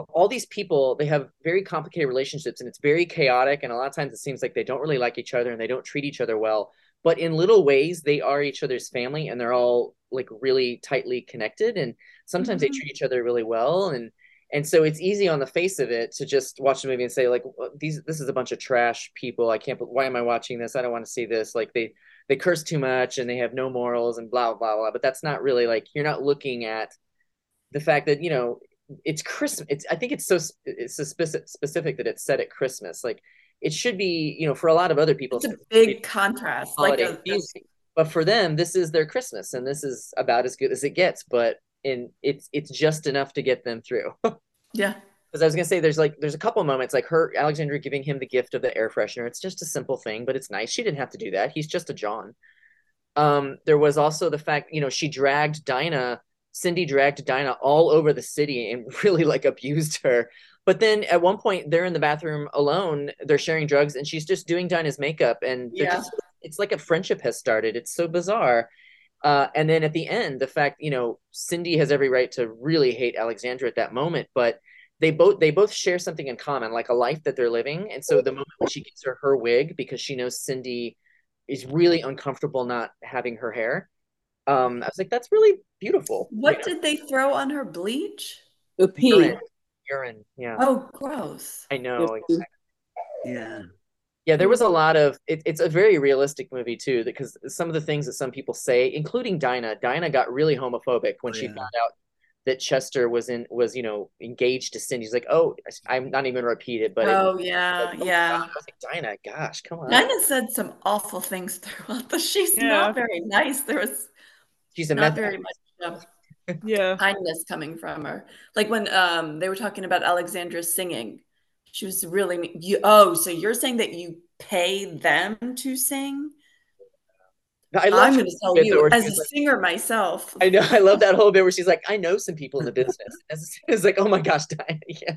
all these people they have very complicated relationships and it's very chaotic and a lot of times it seems like they don't really like each other and they don't treat each other well but in little ways they are each other's family and they're all like really tightly connected and sometimes Mhm. they treat each other really well and and so it's easy on the face of it to just watch the movie and say like these this is a bunch of trash people. I can't why am i watching this? I don't want to see this. Like they they curse too much and they have no morals and blah blah blah. But that's not really like you're not looking at the fact that you know it's christmas it's i think it's so it's so specific, specific that it's set at christmas. Like it should be you know for a lot of other people It's a big contrast. Like a, but for them this is their christmas and this is about as good as it gets. But in it's it's just enough to get them through yeah. because I was gonna say there's like there's a couple moments like her Alexandra giving him the gift of the air freshener. It's just a simple thing, but it's nice. She didn't have to do that. He's just a John. Um, there was also the fact, you know, she dragged Dinah, Sin-Dee dragged Dinah all over the city and really like abused her. But then at one point they're in the bathroom alone, they're sharing drugs, and she's just doing Dinah's makeup, and Yeah. just it's like a friendship has started. It's so bizarre. Uh, and then at the end, the fact, you know, Sin-Dee has every right to really hate Alexandra at that moment, but they both they both share something in common, like a life that they're living. And so the moment when she gives her her wig because she knows Sin-Dee is really uncomfortable not having her hair, um, I was like, that's really beautiful. What you know? did they throw on her bleach? The pee. urine? Urine. Yeah, Oh, gross. I know. Yes. Yeah. Yeah, there was a lot of it, it's a very realistic movie too, because some of the things that some people say, including Dinah, Dinah got really homophobic when Oh, she found out that Chester was in was you know engaged to Sin-Dee. She's like, oh, I'm not even repeat it, but it- oh, yeah, like, oh, yeah. God. I was like, Dinah, gosh, come on. Nina said some awful things throughout the. She's Yeah. not very nice. There was She's a not very much uh, Yeah. kindness coming from her. Like when um they were talking about Alexandra singing, she was really mean. You oh, so you're saying that you pay them to sing? I love I'm going to tell you as a like- singer myself. I know. I love that whole bit where she's like, I know some people in the business. It's, it's like, oh my gosh, Dinah. Yeah.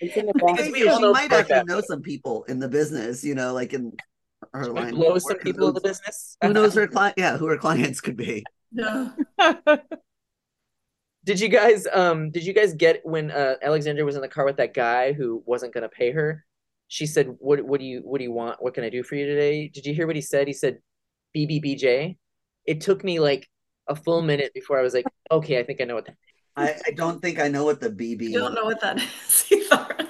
It's in Because we all she might actually that. know some people in the business, you know, like in her She line. of blow some work. people in the business. Who knows her client? Yeah, who her clients could be. No. Did you guys um did you guys get when uh Alexandra was in the car with that guy who wasn't gonna pay her? She said, What what do you what do you want? What can I do for you today? Did you hear what he said? He said BBBJ. It took me like a full minute before I was like, okay, I think I know what that I, I don't think I know what the BB. I don't know what that is either.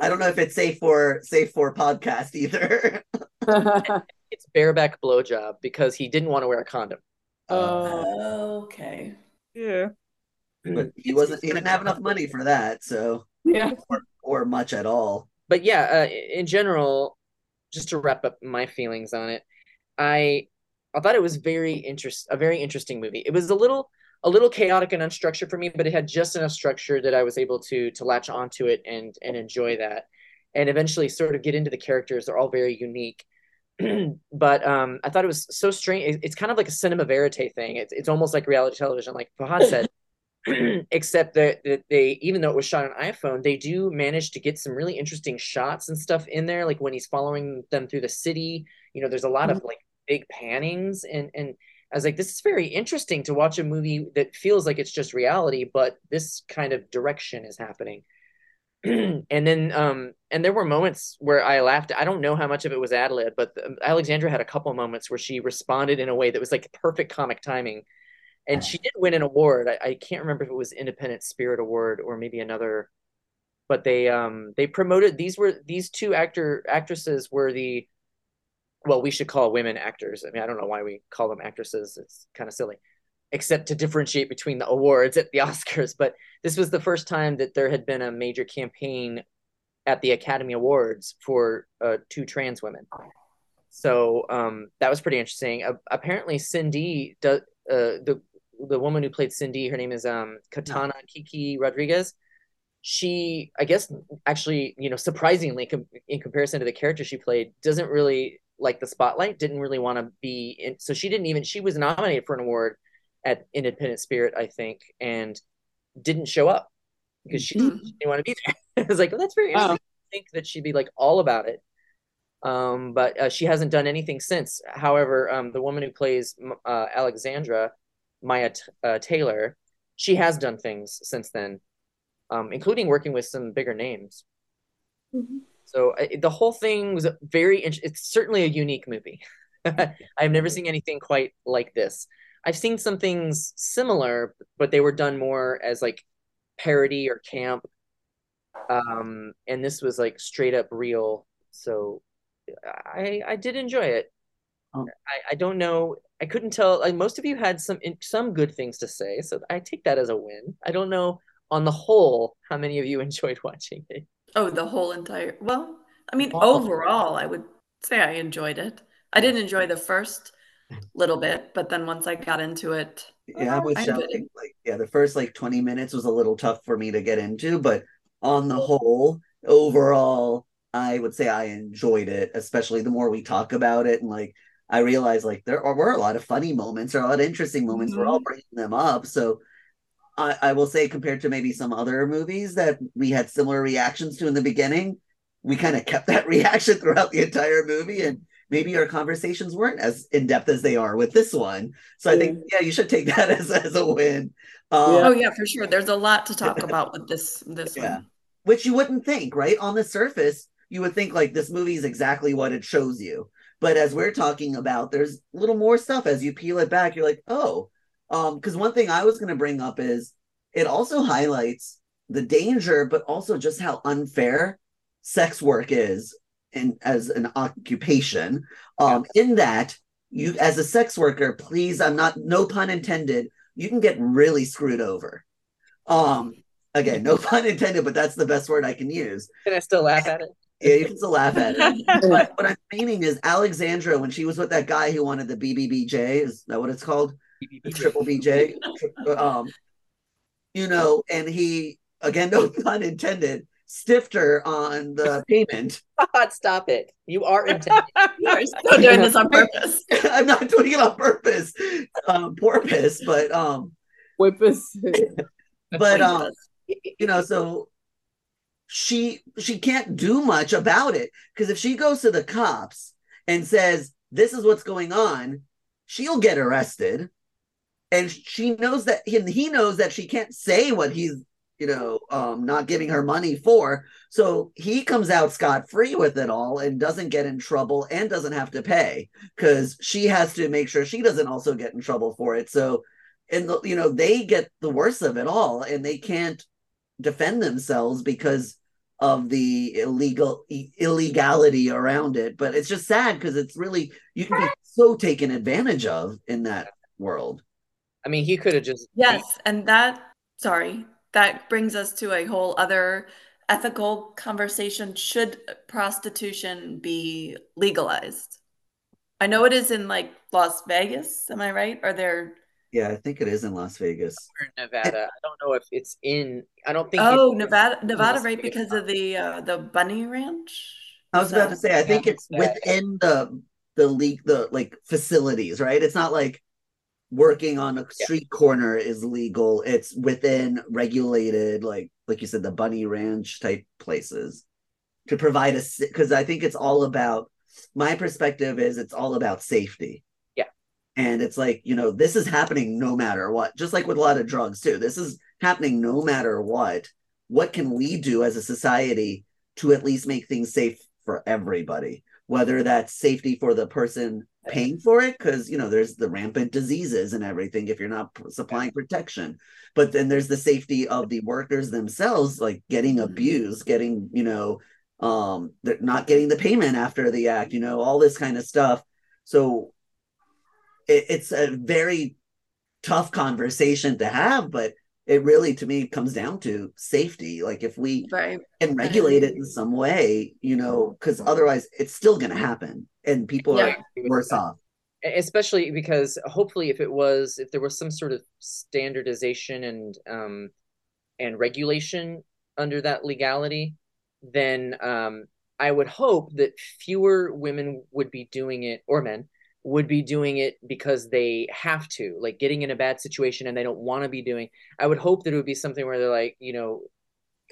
I don't know if it's safe for safe for podcast either. it's bareback blowjob because he didn't want to wear a condom. Oh, okay. yeah. But he wasn't. He didn't have enough money for that, so yeah. or much at all. but yeah, uh, in general, just to wrap up my feelings on it, I I thought it was very interest a very interesting movie. It was a little a little chaotic and unstructured for me, but it had just enough structure that I was able to to latch onto it and and enjoy that, and eventually sort of get into the characters. They're all very unique. but um, I thought it was so strange. It's kind of like a cinema verite thing. It's it's almost like reality television, like Fahad said. except that, that they even though it was shot on iphone they do manage to get some really interesting shots and stuff in there like when he's following them through the city you know there's a lot of like big pannings and and i was like this is very interesting to watch a movie that feels like it's just reality but this kind of direction is happening. And then um and there were moments where i laughed. I don't know how much of it was ad lib but the, alexandra had a couple moments where she responded in a way that was like perfect comic timing and she did win an award. I, I can't remember if it was Independent Spirit Award or maybe another, but they um they promoted these were these two actor actresses were the well we should call women actors. I mean I don't know why we call them actresses. It's kind of silly, except to differentiate between the awards at the Oscars. But this was the first time that there had been a major campaign at the Academy Awards for uh, two trans women. So um, that was pretty interesting. Uh, apparently, Sin-Dee does uh, the the woman who played Sin-Dee, her name is um Kitana Kiki Rodriguez. She, I guess, actually, you know, surprisingly, com- in comparison to the character she played, doesn't really like the spotlight. Didn't really want to be in. So she didn't even. She was nominated for an award at Independent Spirit, I think, and didn't show up because she, Mhm. she didn't want to be there. I was like, well, that's very interesting. I think that she'd be like all about it. Um, but uh, she hasn't done anything since. However, um, the woman who plays uh, Alexandra, Mya T- uh, Taylor, she has done things since then, um, including working with some bigger names. So uh, the whole thing was very. int- It's certainly a unique movie. I've never seen anything quite like this. I've seen some things similar, but they were done more as like parody or camp. Um, and this was like straight up real. So I I did enjoy it. Oh. I, I don't know. I couldn't tell. Like most of you had some some good things to say, so I take that as a win. I don't know on the whole how many of you enjoyed watching it. Oh, the whole entire. Well, I mean, Wow. overall, I would say I enjoyed it. I didn't enjoy the first little bit, but then once I got into it, Yeah, I'm with I Shelley. Like, yeah, the first like 20 minutes was a little tough for me to get into, but on the whole, overall, I would say I enjoyed it, especially the more we talk about it. And like, I realized like there are, were a lot of funny moments, or a lot of interesting moments. We're all bringing them up. So I, I will say, compared to maybe some other movies that we had similar reactions to in the beginning, we kind of kept that reaction throughout the entire movie. And maybe our conversations weren't as in depth as they are with this one. So I think, yeah, you should take that as, as a win. Um, oh yeah, for sure. There's a lot to talk about with this this Yeah. one. which you wouldn't think, right? On the surface, you would think like this movie is exactly what it shows you. But as we're talking about, there's a little more stuff as you peel it back. You're like, oh, um, because one thing I was going to bring up is it also highlights the danger, but also just how unfair sex work is in as an occupation. Um, in that you, as a sex worker, please, I'm not, no pun intended, you can get really screwed over. Um, again, no pun intended, but that's the best word I can use. Can I still laugh at it? Yeah, you can still laugh at it. but what I'm meaning is Alexandra, when she was with that guy who wanted the BBBJ, is that what it's called? The triple BJ. Um, you know, and he again, no pun intended, stiffed her on the payment. God, stop it! You are intending. You're still doing this on purpose. I'm not doing it on purpose, um, porpoise, but um, Whippus. but um, you know, so she she can't do much about it. Because if she goes to the cops and says this is what's going on, she'll get arrested, and she knows that and he knows that she can't say what he's you know um not giving her money for. So he comes out scot free with it all and doesn't get in trouble and doesn't have to pay. Because she has to make sure she doesn't also get in trouble for it. So and the, you know they get the worst of it all and they can't defend themselves because of the illegal illegality around it but it's just sad because it's really you can be so taken advantage of in that world I mean, he could have just Yes, and that sorry, that brings us to a whole other ethical conversation. Should prostitution be legalized? I know it is in like Las Vegas, am I right? Are there yeah i think it is in las vegas in Nevada. I don't know if it's in. I don't think. Oh, it- Nevada Nevada Las right Vegas. because of the uh the bunny ranch? I was Is about to say, I think Yeah. it's within the the league, the like facilities, right? It's not like working on a street corner is legal. It's within regulated, like like you said, the bunny ranch type places to provide a because I think it's all about my perspective is it's all about safety. And it's like, you know, this is happening no matter what, just like with a lot of drugs too. This is happening no matter what. What can we do as a society to at least make things safe for everybody? Whether that's safety for the person paying for it, because, you know, there's the rampant diseases and everything if you're not supplying protection. But then there's the safety of the workers themselves, like getting Mhm. abused, getting, you know, um they're not getting the payment after the act you know all this kind of stuff so it, it's a very tough conversation to have but it really to me comes down to safety like if we Right. can regulate it in some way you know because otherwise it's still going to happen and people Yeah. are worse off especially because hopefully if it was if there was some sort of standardization and um and regulation under that legality then um i would hope that fewer women would be doing it or men would be doing it because they have to like getting in a bad situation and they don't want to be doing i would hope that it would be something where they're like you know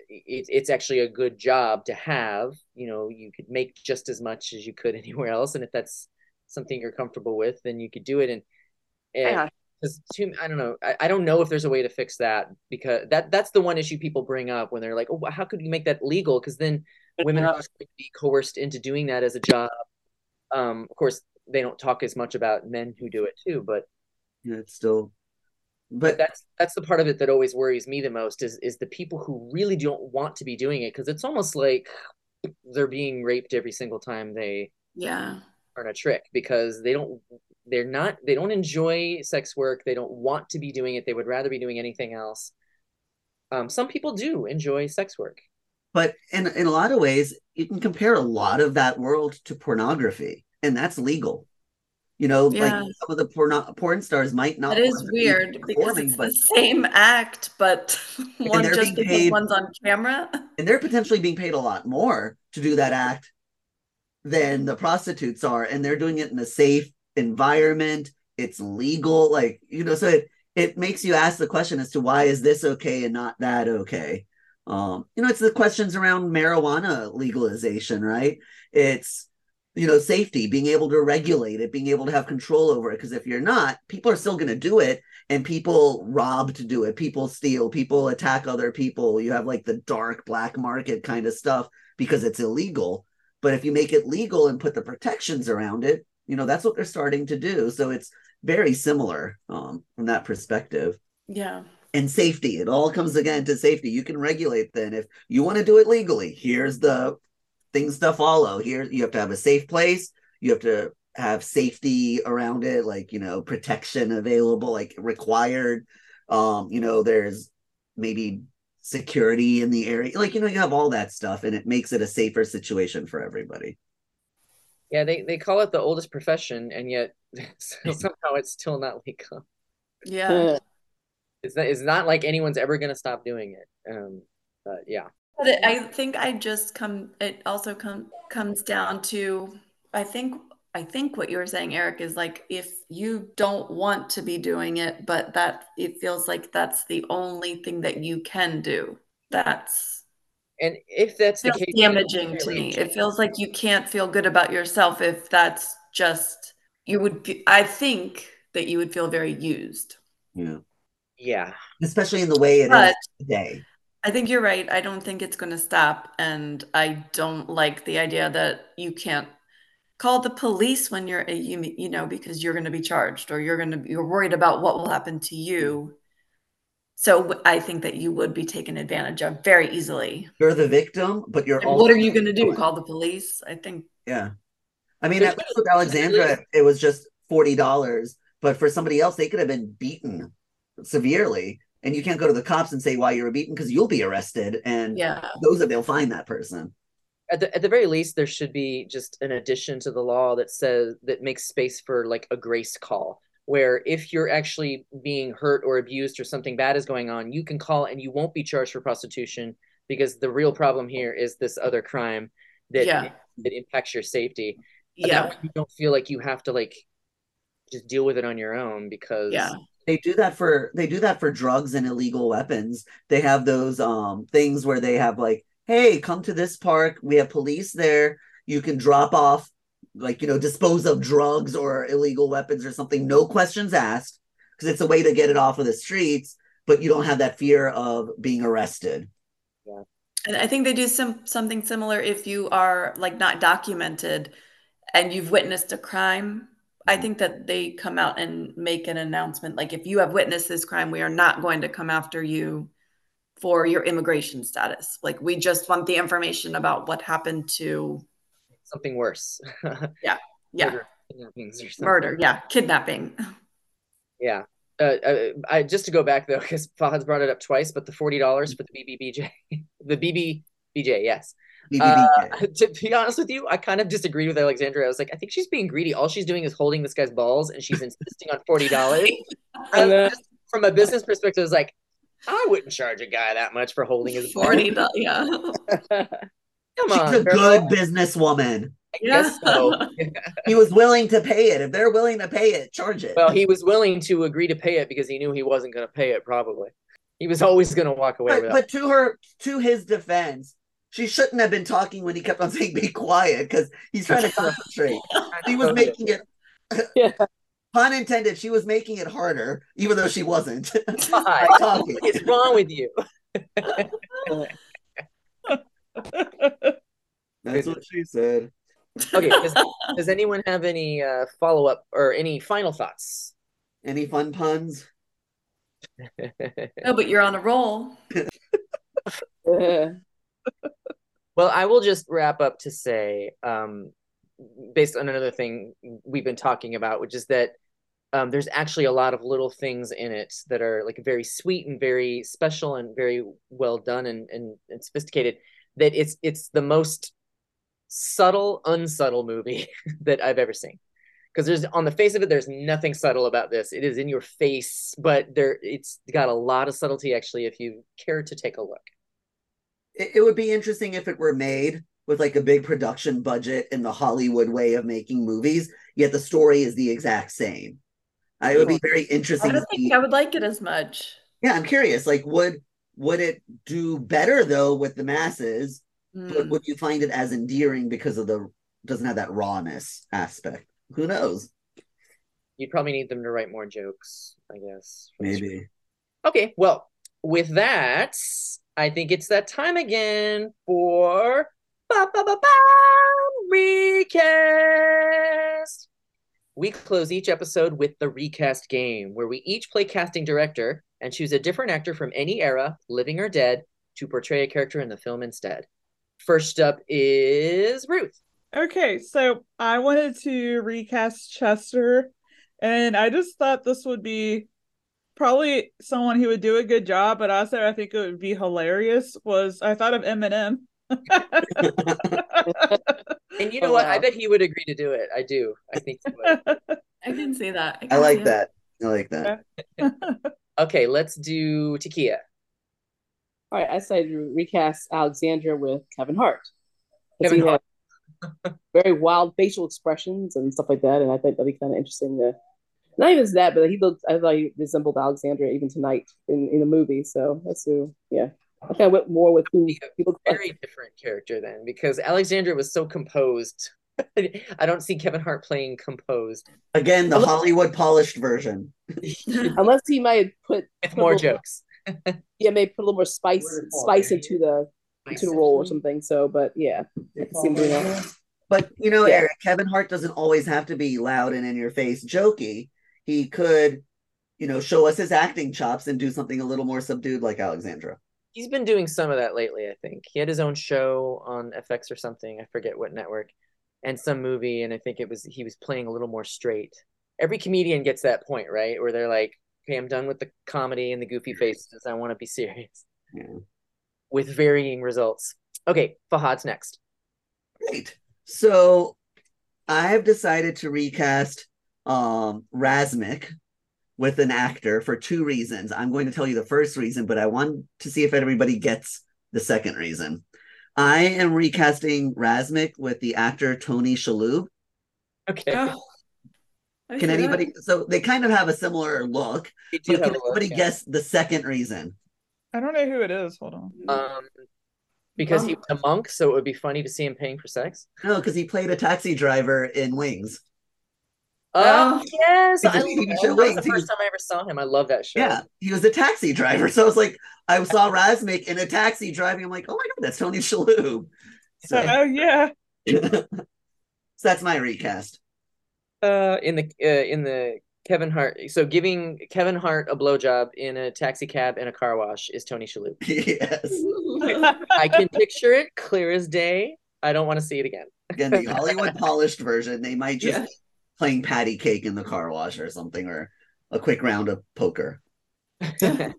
it, it's actually a good job to have you know you could make just as much as you could anywhere else and if that's something you're comfortable with, then you could do it. And, and because to I don't know, I, I don't know if there's a way to fix that because that that's the one issue people bring up when they're like, oh, how could you make that legal? Because then women are going to be coerced into doing that as a job. Um, of course, they don't talk as much about men who do it too, but yeah, it's still. But, but that's that's the part of it that always worries me the most is is the people who really don't want to be doing it because it's almost like they're being raped every single time they yeah. are a trick because they don't they're not they don't enjoy sex work they don't want to be doing it they would rather be doing anything else. Um, some people do enjoy sex work. But in, in a lot of ways you can compare a lot of that world to pornography and that's legal. You know yeah. like some of the porn porn stars might not it is weird because it's but, the same act but one just because paid, one's on camera. And they're potentially being paid a lot more to do that act than the prostitutes are and they're doing it in a safe environment. It's legal like you know so it it makes you ask the question as to why is this okay and not that okay? Um you know it's the questions around marijuana legalization right? It's you know safety being able to regulate it being able to have control over it because if you're not people are still going to do it and people rob to do it people steal people attack other people you have like the dark black market kind of stuff because it's illegal but if you make it legal and put the protections around it, you know, that's what they're starting to do. So it's very similar um, from that perspective. Yeah. And safety. It all comes again to safety. You can regulate then. If you want to do it legally, here's the things to follow. Here, you have to have a safe place. You have to have safety around it, like, you know, protection available, like required. Um, you know, there's maybe security in the area. Like, you know, you have all that stuff and it makes it a safer situation for everybody. Yeah, they, they call it the oldest profession, and yet somehow it's still not legal. Yeah. It's not, it's not like anyone's ever going to stop doing it. Um, but yeah. But I think I just come, it also come, comes down to, I think I think what you were saying, Aric, is like if you don't want to be doing it, but that it feels like that's the only thing that you can do. That's and if that's the case, damaging to me. It feels like you can't feel good about yourself if that's just you would. I think that you would feel very used. Yeah. Yeah. Especially in the way it but, is today. I think you're right. I don't think it's going to stop. And I don't like the idea that you can't call the police when you're uh, a you, know because you're going to be charged or you're going to you're worried about what will happen to you. So i think that you would be taken advantage of very easily. You're the victim but you're what are you going to do? call the police? I think yeah. I mean at least with alexandra it was just $40 but for somebody else they could have been beaten severely and you can't go to the cops and say why you were beaten because you'll be arrested and yeah. those that they'll find that person. At the, at the very least there should be just an addition to the law that says that makes space for like a grace call where if you're actually being hurt or abused or something bad is going on you can call and you won't be charged for prostitution because the real problem here is this other crime that yeah. that impacts your safety. Yeah. you don't feel like you have to like just deal with it on your own because yeah they do that for they do that for drugs and illegal weapons they have those um things where they have like hey, come to this park. We have police there. You can drop off, like, you know, dispose of drugs or illegal weapons or something. No questions asked, because it's a way to get it off of the streets, but you don't have that fear of being arrested. Yeah. And I think they do some something similar if you are like not documented and you've witnessed a crime. I think that they come out and make an announcement like if you have witnessed this crime, we are not going to come after you for your immigration status. Like we just want the information about what happened to something worse. yeah. Yeah. Murder, Murder, yeah, kidnapping. Yeah. Uh, uh, I just to go back though, because Fahad's brought it up twice, but the forty dollars for the BBBJ, the BBBJ, yes. Uh, to be honest with you, I kind of disagreed with Alexandria. I was like, I think she's being greedy. All she's doing is holding this guy's balls, and she's insisting on forty dollars. from a business perspective, I was like, I wouldn't charge a guy that much for holding his forty dollars. Yeah, come on, she's a girl. good businesswoman. I yeah. guess so. he was willing to pay it. If they're willing to pay it, charge it. Well, he was willing to agree to pay it because he knew he wasn't going to pay it. Probably, he was always going to walk away. But, but to her, to his defense, she shouldn't have been talking when he kept on saying "be quiet" because he's trying to concentrate. he was making it. Yeah. Pun intended. She was making it harder, even though she wasn't. talking. What's wrong with you? That's what she said. Okay. Does, does anyone have any uh, follow up or any final thoughts? Any fun puns? no, but you're on a roll. Well, I will just wrap up to say, um, based on another thing we've been talking about, which is that um, there's actually a lot of little things in it that are like very sweet and very special and very well done and, and, and sophisticated. That it's it's the most subtle, unsubtle movie that I've ever seen. Because there's on the face of it, there's nothing subtle about this. It is in your face, but there it's got a lot of subtlety actually if you care to take a look it, it would be interesting if it were made with like a big production budget in the Hollywood way of making movies, yet the story is the exact same. I would be very interesting. I don't think see. I would like it as much. Yeah, I'm curious. Like, would would it do better though with the masses? Mm. But would you find it as endearing because of the doesn't have that rawness aspect? Who knows? You'd probably need them to write more jokes, I guess. Maybe. Okay, well, with that, I think it's that time again for ba, ba, ba, ba, recast. We close each episode with the recast game, where we each play casting director and choose a different actor from any era, living or dead, to portray a character in the film instead. First up is Ruth. Okay, so I wanted to recast Chester, and I just thought this would be probably someone who would do a good job, but also I think it would be hilarious. Was I thought of Eminem. and you know oh, what? Wow. I bet he would agree to do it. I do. I think I can see that. I, I like that. That. I like that. okay, let's do Takia. All right, I say recast Alexandra with Kevin Hart. Kevin Hart. very wild facial expressions and stuff like that, and I think that'd be kind of interesting to not even that, but he looked. I thought he resembled Alexandria even tonight in in the movie. So that's who. Yeah, I kind of went more with who he looked. Very like. different character then, because Alexandria was so composed. I don't see Kevin Hart playing composed. Again, the Unless, Hollywood polished version. Unless he might put with more jokes. yeah, maybe put a little more spice spice into the into the role or something. So, but yeah, I can see him. But you know, yeah. Aric, Kevin Hart doesn't always have to be loud and in your face, jokey he could, you know, show us his acting chops and do something a little more subdued like Alexandra. He's been doing some of that lately, I think. He had his own show on FX or something, I forget what network, and some movie, and I think it was he was playing a little more straight. Every comedian gets that point, right? Where they're like, okay, I'm done with the comedy and the goofy faces. I want to be serious. Yeah. With varying results. Okay, Fahad's next. Great. So I have decided to recast um Razmik with an actor for two reasons. I'm going to tell you the first reason, but I want to see if everybody gets the second reason. I am recasting Razmik with the actor Tony Shalhoub. Okay. Oh, can anybody? That. So they kind of have a similar look. But can anybody look, yeah. guess the second reason? I don't know who it is. Hold on. Um, because he was a monk, so it would be funny to see him paying for sex. No, because he played a taxi driver in Wings. Oh yes, I love, show. That was the first time I ever saw him. I love that show. Yeah, he was a taxi driver. So I was like, I saw Razmik in a taxi driving. I'm like, oh my god, that's Tony Shalhoub. So, oh yeah. so that's my recast. Uh, in the uh, in the Kevin Hart. So giving Kevin Hart a blowjob in a taxi cab in a car wash is Tony Shalhoub. Yes. I can picture it clear as day. I don't want to see it again. Again, the Hollywood polished version. They might just yeah playing patty cake in the car wash or something, or a quick round of poker. no,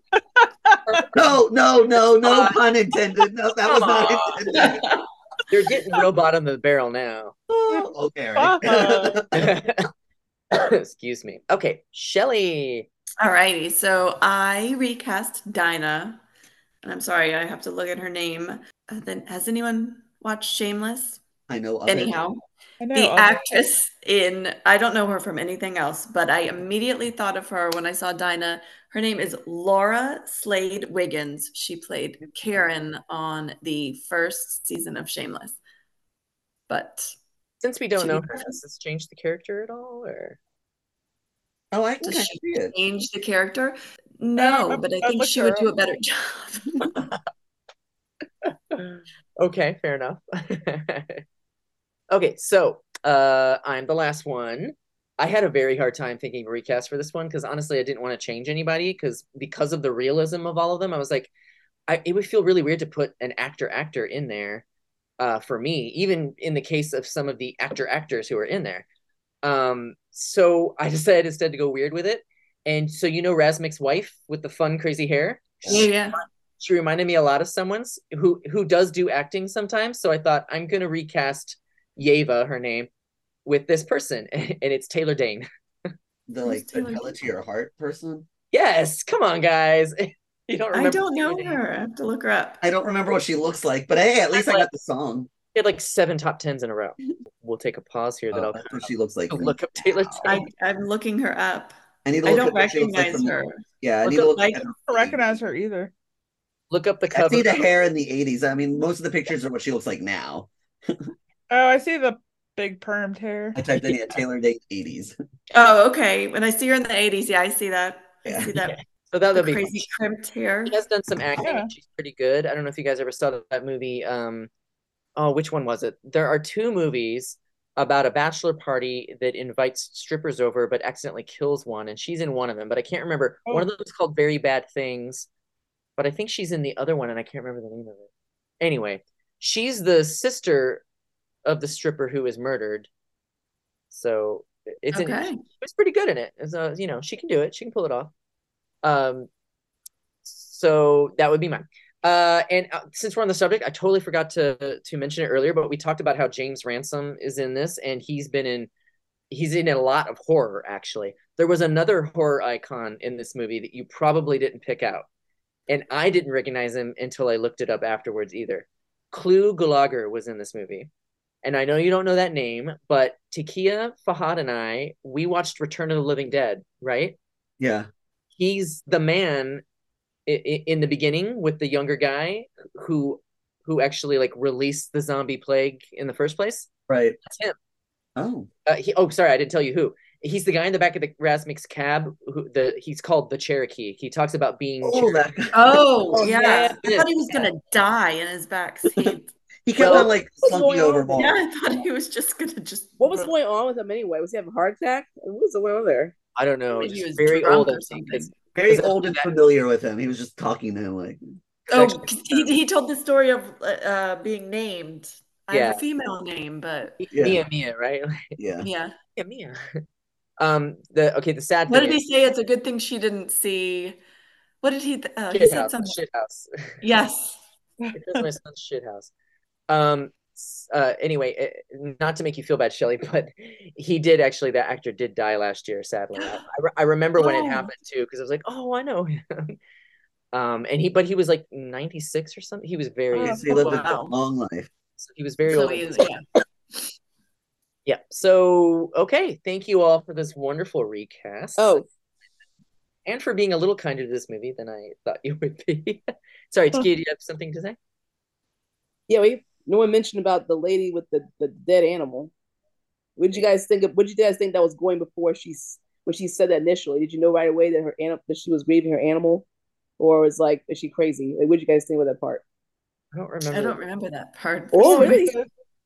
no, no, no uh, pun intended. No, that was not intended. They're getting real bottom of the barrel now. Oh, okay, all right. Excuse me. Okay, Shelly. Alrighty, so I recast Dinah, and I'm sorry, I have to look at her name. Uh, then, has anyone watched Shameless? I know. Anyhow, I know. the I'll- actress in I don't know her from anything else, but I immediately thought of her when I saw Dinah. Her name is Laura Slade Wiggins. She played Karen on the first season of Shameless. But Since we don't know her, does this change the character at all? Or Oh, I can Does she see change the character? Eh, no, I- but I I think she her would do a better job. okay, fair enough. okay, so uh I'm the last one. I had a very hard time thinking of a recast for this one because honestly I didn't want to change anybody because because of the realism of all of them, I was like, I it would feel really weird to put an actor actor in there uh for me, even in the case of some of the actor actors who are in there. Um so I decided instead to go weird with it. And so you know Razmik's wife with the fun crazy hair? yeah, yeah. she reminded me a lot of someone's who who does do acting sometimes. So I thought I'm gonna recast Yeva, her name, with this person, and it's Taylor Dayne. The like the Taylor tell it to your heart person. Yes, come on, guys. You don't remember? I don't know Taylor Dayne? her. I have to look her up. I don't remember what she looks like, but hey, at least I got the song. She had like seven top tens in a row. We'll take a pause here. That Oh, I'll that's what she looks like. look up Taylor I, I'm looking her up. I need to I don't up what like recognize her. Yeah, I Look need to up, look like. I don't recognize her either. Look up the cover. I see the hair in the 80s. I mean, most of the pictures are what she looks like now. Oh, I see the big permed hair. I typed in yeah, Taylor Dayne 80s. Oh, okay. When I see her in the 80s, yeah, I see that. I Yeah. see that So that the would be. crazy crimped hair. She has done some acting. Yeah. She's pretty good. I don't know if you guys ever saw that movie. Um, oh, which one was it? There are two movies about a bachelor party that invites strippers over but accidentally kills one, and she's in one of them. But I can't remember. One of Oh. them is called Very Bad Things, but I think she's in the other one, and I can't remember the name of it. Anyway, she's the sister of the stripper who is murdered. So it's Okay. she was pretty good in it. So you know, she can do it. She can pull it off. Um, so that would be mine. Uh, and uh, since we're on the subject, I totally forgot to to mention it earlier, but we talked about how James Ransone is in this, and he's been in he's in a lot of horror. Actually, there was another horror icon in this movie that you probably didn't pick out, and I didn't recognize him until I looked it up afterwards either. Clu Gulager was in this movie. And I know you don't know that name, but Takia Fahad and I, we watched Return of the Living Dead, right? Yeah. He's the man i- i- in the beginning with the younger guy who who actually like released the zombie plague in the first place. Right. That's him. Oh. Uh, he, oh, sorry, I didn't tell you who. He's the guy in the back of the Razmik's cab. Who the he's called the Cherokee. He talks about being. Oh, that. Oh, Oh, yeah. yeah. I thought he was going to die in his back seat. He kept Well, on like what's slunking over on? yeah, I thought he was just going to just. What was going on with him anyway? Was he having a heart attack? What was going on there? I don't know. Maybe he was very old. or I Very Is that- old and familiar with him. He was just talking to him like Oh, he, he told the story of uh, being named. I have a female name, but Yeah. Mia Mia, right? yeah. yeah. Mia Mia. Um. The okay. The sad thing. What thing did he is say? It's a good thing she didn't see. What did he? Uh, he shit said something. Shit house. Yes. It does my son's shit house. Um. Uh. Anyway, eh, not to make you feel bad, Shelly, but he did actually. That actor did die last year. Sadly, I, I, re- I remember when it Oh. happened too, because I was like, oh, I know him. Um. And he, but he was like ninety six or something. He was very. Oh, He lived a long life. So he was very So old. he is, yeah. Yeah. So okay, thank you all for this wonderful recast. Oh, and for being a little kinder to this movie than I thought you would be. Sorry, Takia, do you have something to say? yeah. We no one mentioned about the lady with the, the dead animal. What did you guys think of? What did you guys think that was going before she's when she said that initially? Did you know right away that her animal that she was grieving her animal, or was like is she crazy? Like, what did you guys think of that part? I don't remember. I don't remember that part. Oh, really?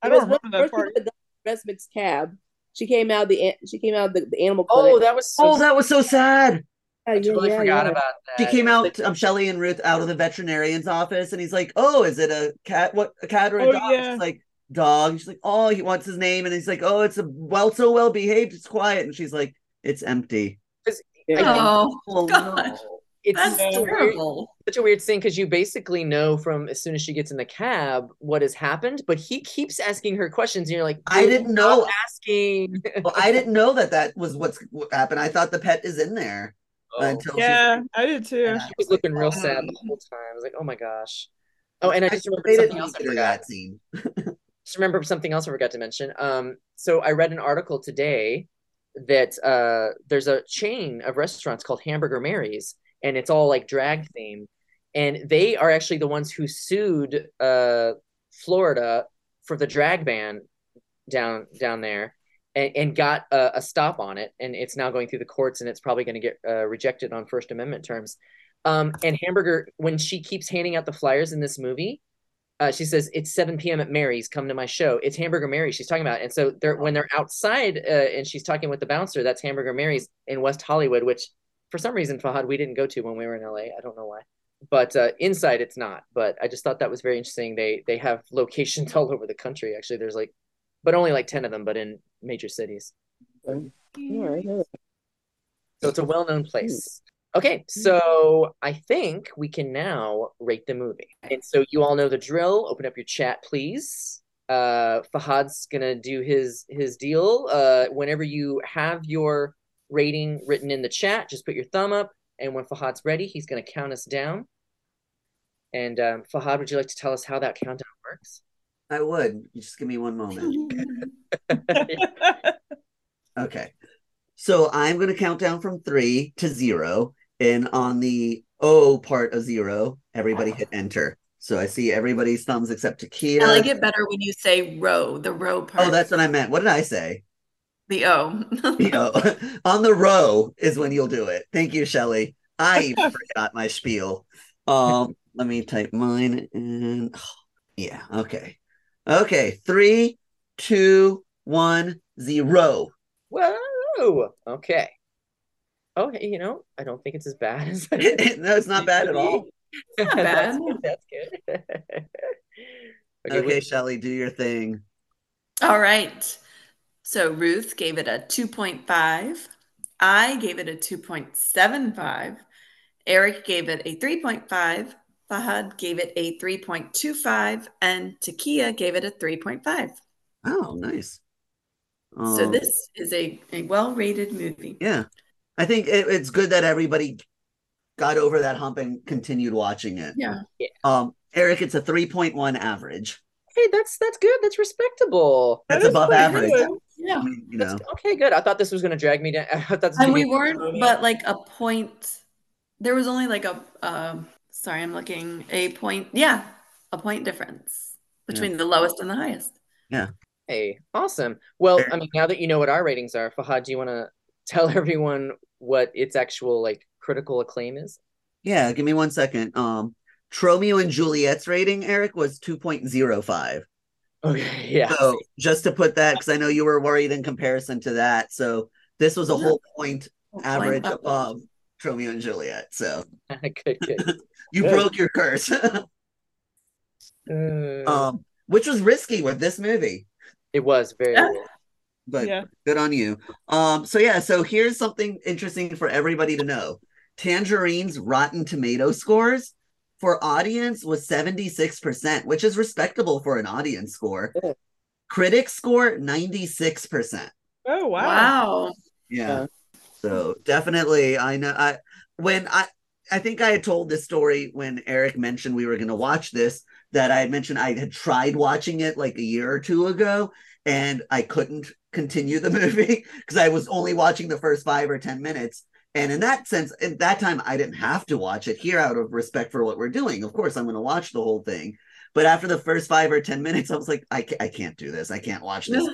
I don't remember that part. first people got Razmik's cab. She came out the an- she came out the, the animal oh, clinic. Oh, that was so. Oh, that was so sad. Yeah, I yeah, totally yeah, forgot yeah. about She came out, um, Shelly and Ruth, out of the veterinarian's office, and he's like, "Oh, is it a cat? What a cat or a Oh, dog?" yeah. She's like, "Dog." She's like, "Oh, he wants his name," and he's like, "Oh, it's a well, so well behaved. It's quiet." And she's like, "It's empty." Yeah. Oh, Oh God. no! it's That's Yeah. terrible. such a weird thing because you basically know from as soon as she gets in the cab what has happened, but he keeps asking her questions, and you're like, I didn't know. asking. Well, I didn't know that that was what's what happened. I thought the pet is in there. Until she- Yeah, I did too. And She was looking real sad Um, the whole time. I was like, oh my gosh. Oh, and I just remembered something else I need to do forgot. that scene. Just remember something else I forgot to mention. Um, so I read an article today that uh, there's a chain of restaurants called Hamburger Mary's, and it's all like drag theme, and they are actually the ones who sued uh, Florida for the drag ban down down there, and, and got a, a stop on it, and it's now going through the courts, and it's probably going to get uh, rejected on First Amendment terms. Um, and Hamburger, when she keeps handing out the flyers in this movie, uh, she says it's 7 p.m. at Mary's. Come to my show. It's Hamburger Mary she's talking about. And so they're when they're outside uh, and she's talking with the bouncer, that's Hamburger Mary's in West Hollywood, which for some reason Fahad we didn't go to when we were in LA. I don't know why, but uh, inside it's not. But I just thought that was very interesting. They they have locations all over the country. Actually, there's like, but only like 10 of them, but in major cities. So it's a well-known place. Okay, so I think we can now rate the movie. And so you all know the drill. Open up your chat, please. Uh, Fahad's gonna do his his deal. Uh, whenever you have your rating written in the chat, just put your thumb up. And when Fahad's ready, he's gonna count us down. And um, Fahad, would you like to tell us how that countdown works? I would. You just give me one moment. Okay. So I'm going to count down from three to zero. And on the O part of zero, everybody hit enter. So I see everybody's thumbs except Takia. I like it better when you say row, the row part. Oh, that's what I meant. What did I say? the O. You know, on the row is when you'll do it. Thank you, Shelly. I even forgot my spiel. Um, let me type mine in. yeah, okay. Okay, three, two, one, zero. Whoa! Okay. Okay, you know, I don't think it's as bad as no, it's not bad at all. Not That's bad. good. That's good. okay, Okay, wait, Shelly, do your thing. All right. So Ruth gave it a 2.5. I gave it a 2.75. Aric gave it a 3.5. Fahad gave it a 3.25. And Takia gave it a 3.5. Oh, nice. So Um, this is a, a well rated movie. yeah, I think it, it's good that everybody got over that hump and continued watching it. Yeah. Um, Aric, it's a 3.1 average. hey, that's that's good. That's respectable. That's That is above average. good. Yeah. I mean, you know, okay, good. I thought this was going to drag me down. I thought this was And we weren't, but like a point, there was only like a, um, sorry, I'm looking, a point, yeah, a point difference between the lowest and the highest. Yeah. Hey, awesome. Well, I mean, now that you know what our ratings are, Fahad, do you want to tell everyone what its actual like critical acclaim is? yeah. Give me one second. Um, Tromeo and Juliet's rating, Aric, was 2.05. Okay, yeah. So just to put that, because I know you were worried in comparison to that. So this was a whole point A point average above Tromeo and Juliet. So good, good. you Good. broke your curse. Uh, um, which was risky with this movie. it was very. Yeah. but Yeah. good on you. Um, so yeah, so here's something interesting for everybody to know. Tangerine's Rotten Tomato scores for audience was 76%, which is respectable for an audience score. Yeah. Critic score 96%. Oh wow. Wow. Yeah. So definitely I know I when I I think I had told this story when Aric mentioned we were going to watch this that I had mentioned I had tried watching it like a year or two ago and I couldn't continue the movie because I was only watching the first 5 or 10 minutes. And in that sense at that time I didn't have to watch it here out of respect for what we're doing. Of course I'm going to watch the whole thing. But after the first 5 or 10 minutes I was like I, ca- I can't do this. I can't watch this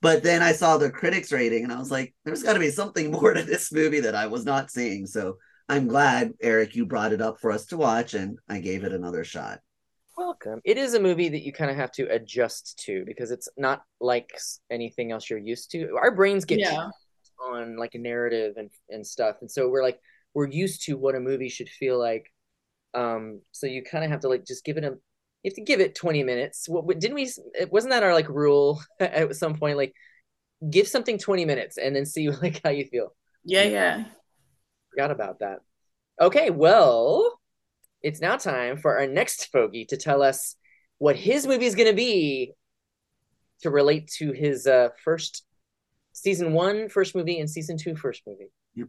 but then I saw the critics rating and I was like, there's got to be something more to this movie that I was not seeing. So I'm glad, Aric, you brought it up for us to watch and I gave it another shot. Welcome. It is a movie that you kind of have to adjust to because it's not like anything else you're used to. Our brains get Yeah. on like a narrative and and stuff, and so we're like we're used to what a movie should feel like. Um, so you kind of have to like just give it a. You have to give it 20 minutes. What what- didn't we? Wasn't that our like rule at some point? Like, give something 20 minutes and then see like how you feel. Yeah, yeah. Forgot about that. Okay, well, it's now time for our next fogey to tell us what his movie is going to be to relate to his uh, first season one first movie and season two first movie. Yep.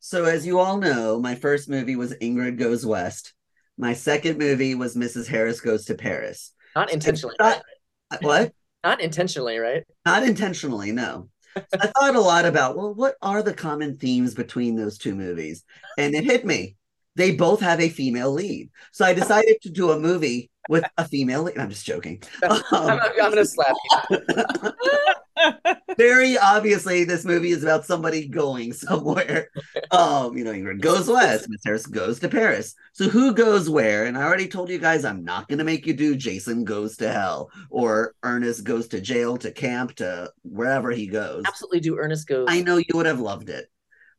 So, as you all know, my first movie was Ingrid Goes West. My second movie was Mrs. Harris Goes to Paris. Not intentionally. Not- right? Uh, what? Not intentionally, right? Not intentionally, no. So I thought a lot about, well, what are the common themes between those two movies? And it hit me. They both have a female lead. So I decided to do a movie with a female. I'm just joking. I'm, Um, I'm gonna slap you. very obviously this movie is about somebody going somewhere um you know ingrid goes west miss harris goes to paris so who goes where and i already told you guys i'm not going to make you do jason goes to hell or ernest goes to jail to camp to wherever he goes Absolutely do Ernest goes. i know you would have loved it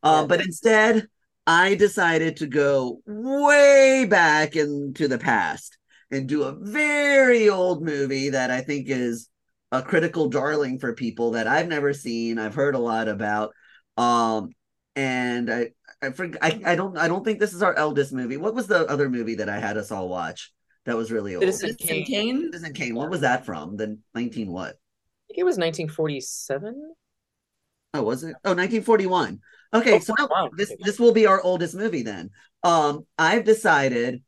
um Yeah. but instead i decided to go way back into the past and do a very old movie that i think is a critical darling for people that I've never seen. I've heard a lot about. Um, and I, I, forg I, I don't, I don't think this is our eldest movie. What was the other movie that I had us all watch that was really old? Citizen Citizen Kane. Kane. Citizen Kane. What was that from? The nineteen what? I think it was 1947. Oh, was it? Oh, 1941. Okay, Oh, so wow. this this will be our oldest movie then. Um, I've decided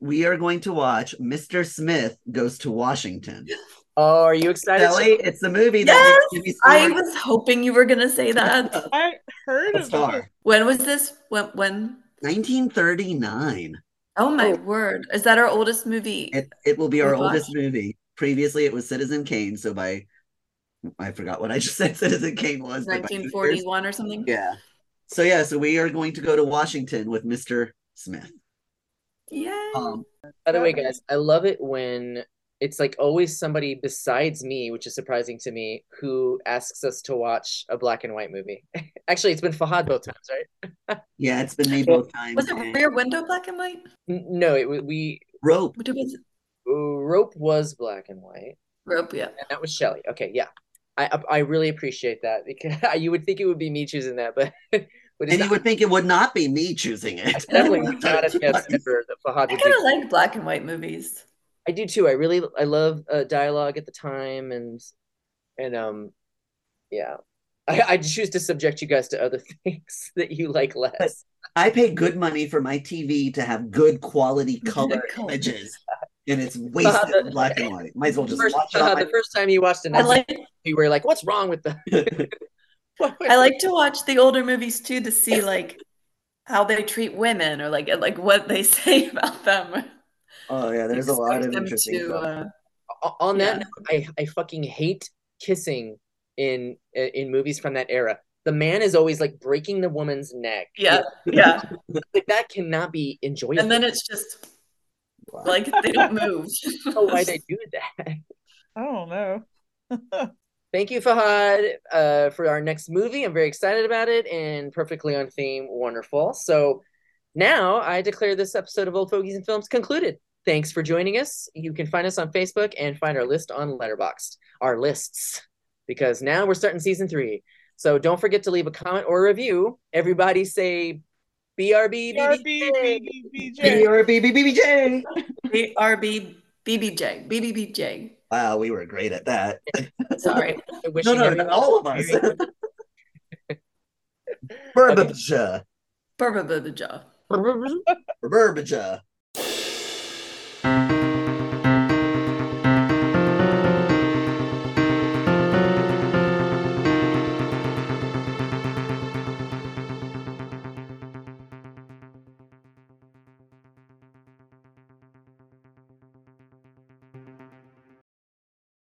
we are going to watch Mr. Smith Goes to Washington. Oh, are you excited? Shelly, it's the movie Yes, that makes I was hoping you were gonna say that. I heard a of it. when was this? When? When? 1939. Oh my Oh. word! Is that our oldest movie? It it will be our We've oldest movie. Previously, it was Citizen Kane. So by I forgot what I just said. Citizen Kane was but by two years- 1941 or something. Yeah. So yeah, so we are going to go to Washington with Mr. Smith. Yay! Um, By the way, guys, I love it when it's like always somebody besides me, which is surprising to me, who asks us to watch a black and white movie. Actually, it's been Fahad both times, right? yeah, it's been me both times. was it and Rear Window black and white? N- No, it wa- we Rope. What was it? Rope was black and white, Rope, yeah. and that was Shelley. Okay, yeah, I I I really appreciate that because you would think it would be me choosing that, but but it's And you not. would think it would not be me choosing it. It's definitely not a guess ever that Fahad I kind of like black and white movies. I do too. I really I love uh, dialogue at the time and and um yeah. I, I choose to subject you guys to other things that you like less. I pay good money for my TV to have good quality color color. images, and it's wasted in black and white. Might as well just First, watch it uh, on the first time you watched an I like you were like, "What's wrong with the?" my. I like to watch the older movies too to see like how they treat women or like like what they say about them. oh yeah, there's a lot of them interesting to, stuff. uh, On that Yeah. note, I I fucking hate kissing in in movies from that era. The man is always like breaking the woman's neck. yeah, yeah. like that cannot be enjoyable. And then it's just like they don't move. I don't know why they do that. I don't know. Thank you, Fahad, uh, for our next movie. I'm very excited about it and perfectly on theme. Wonderful. So now I declare this episode of Old Fogies and Films concluded. Thanks for joining us. You can find us on Facebook and find our list on Letterboxd, our lists, because now we're starting season three. So don't forget to leave a comment or a review. Everybody say BRB. BRB, BRB, BBBJ. RB BBJ BBBJ. Wow, we were great at that. Sorry. I wish No, you no, all of us. Burbage. Burbababajah. Burbage.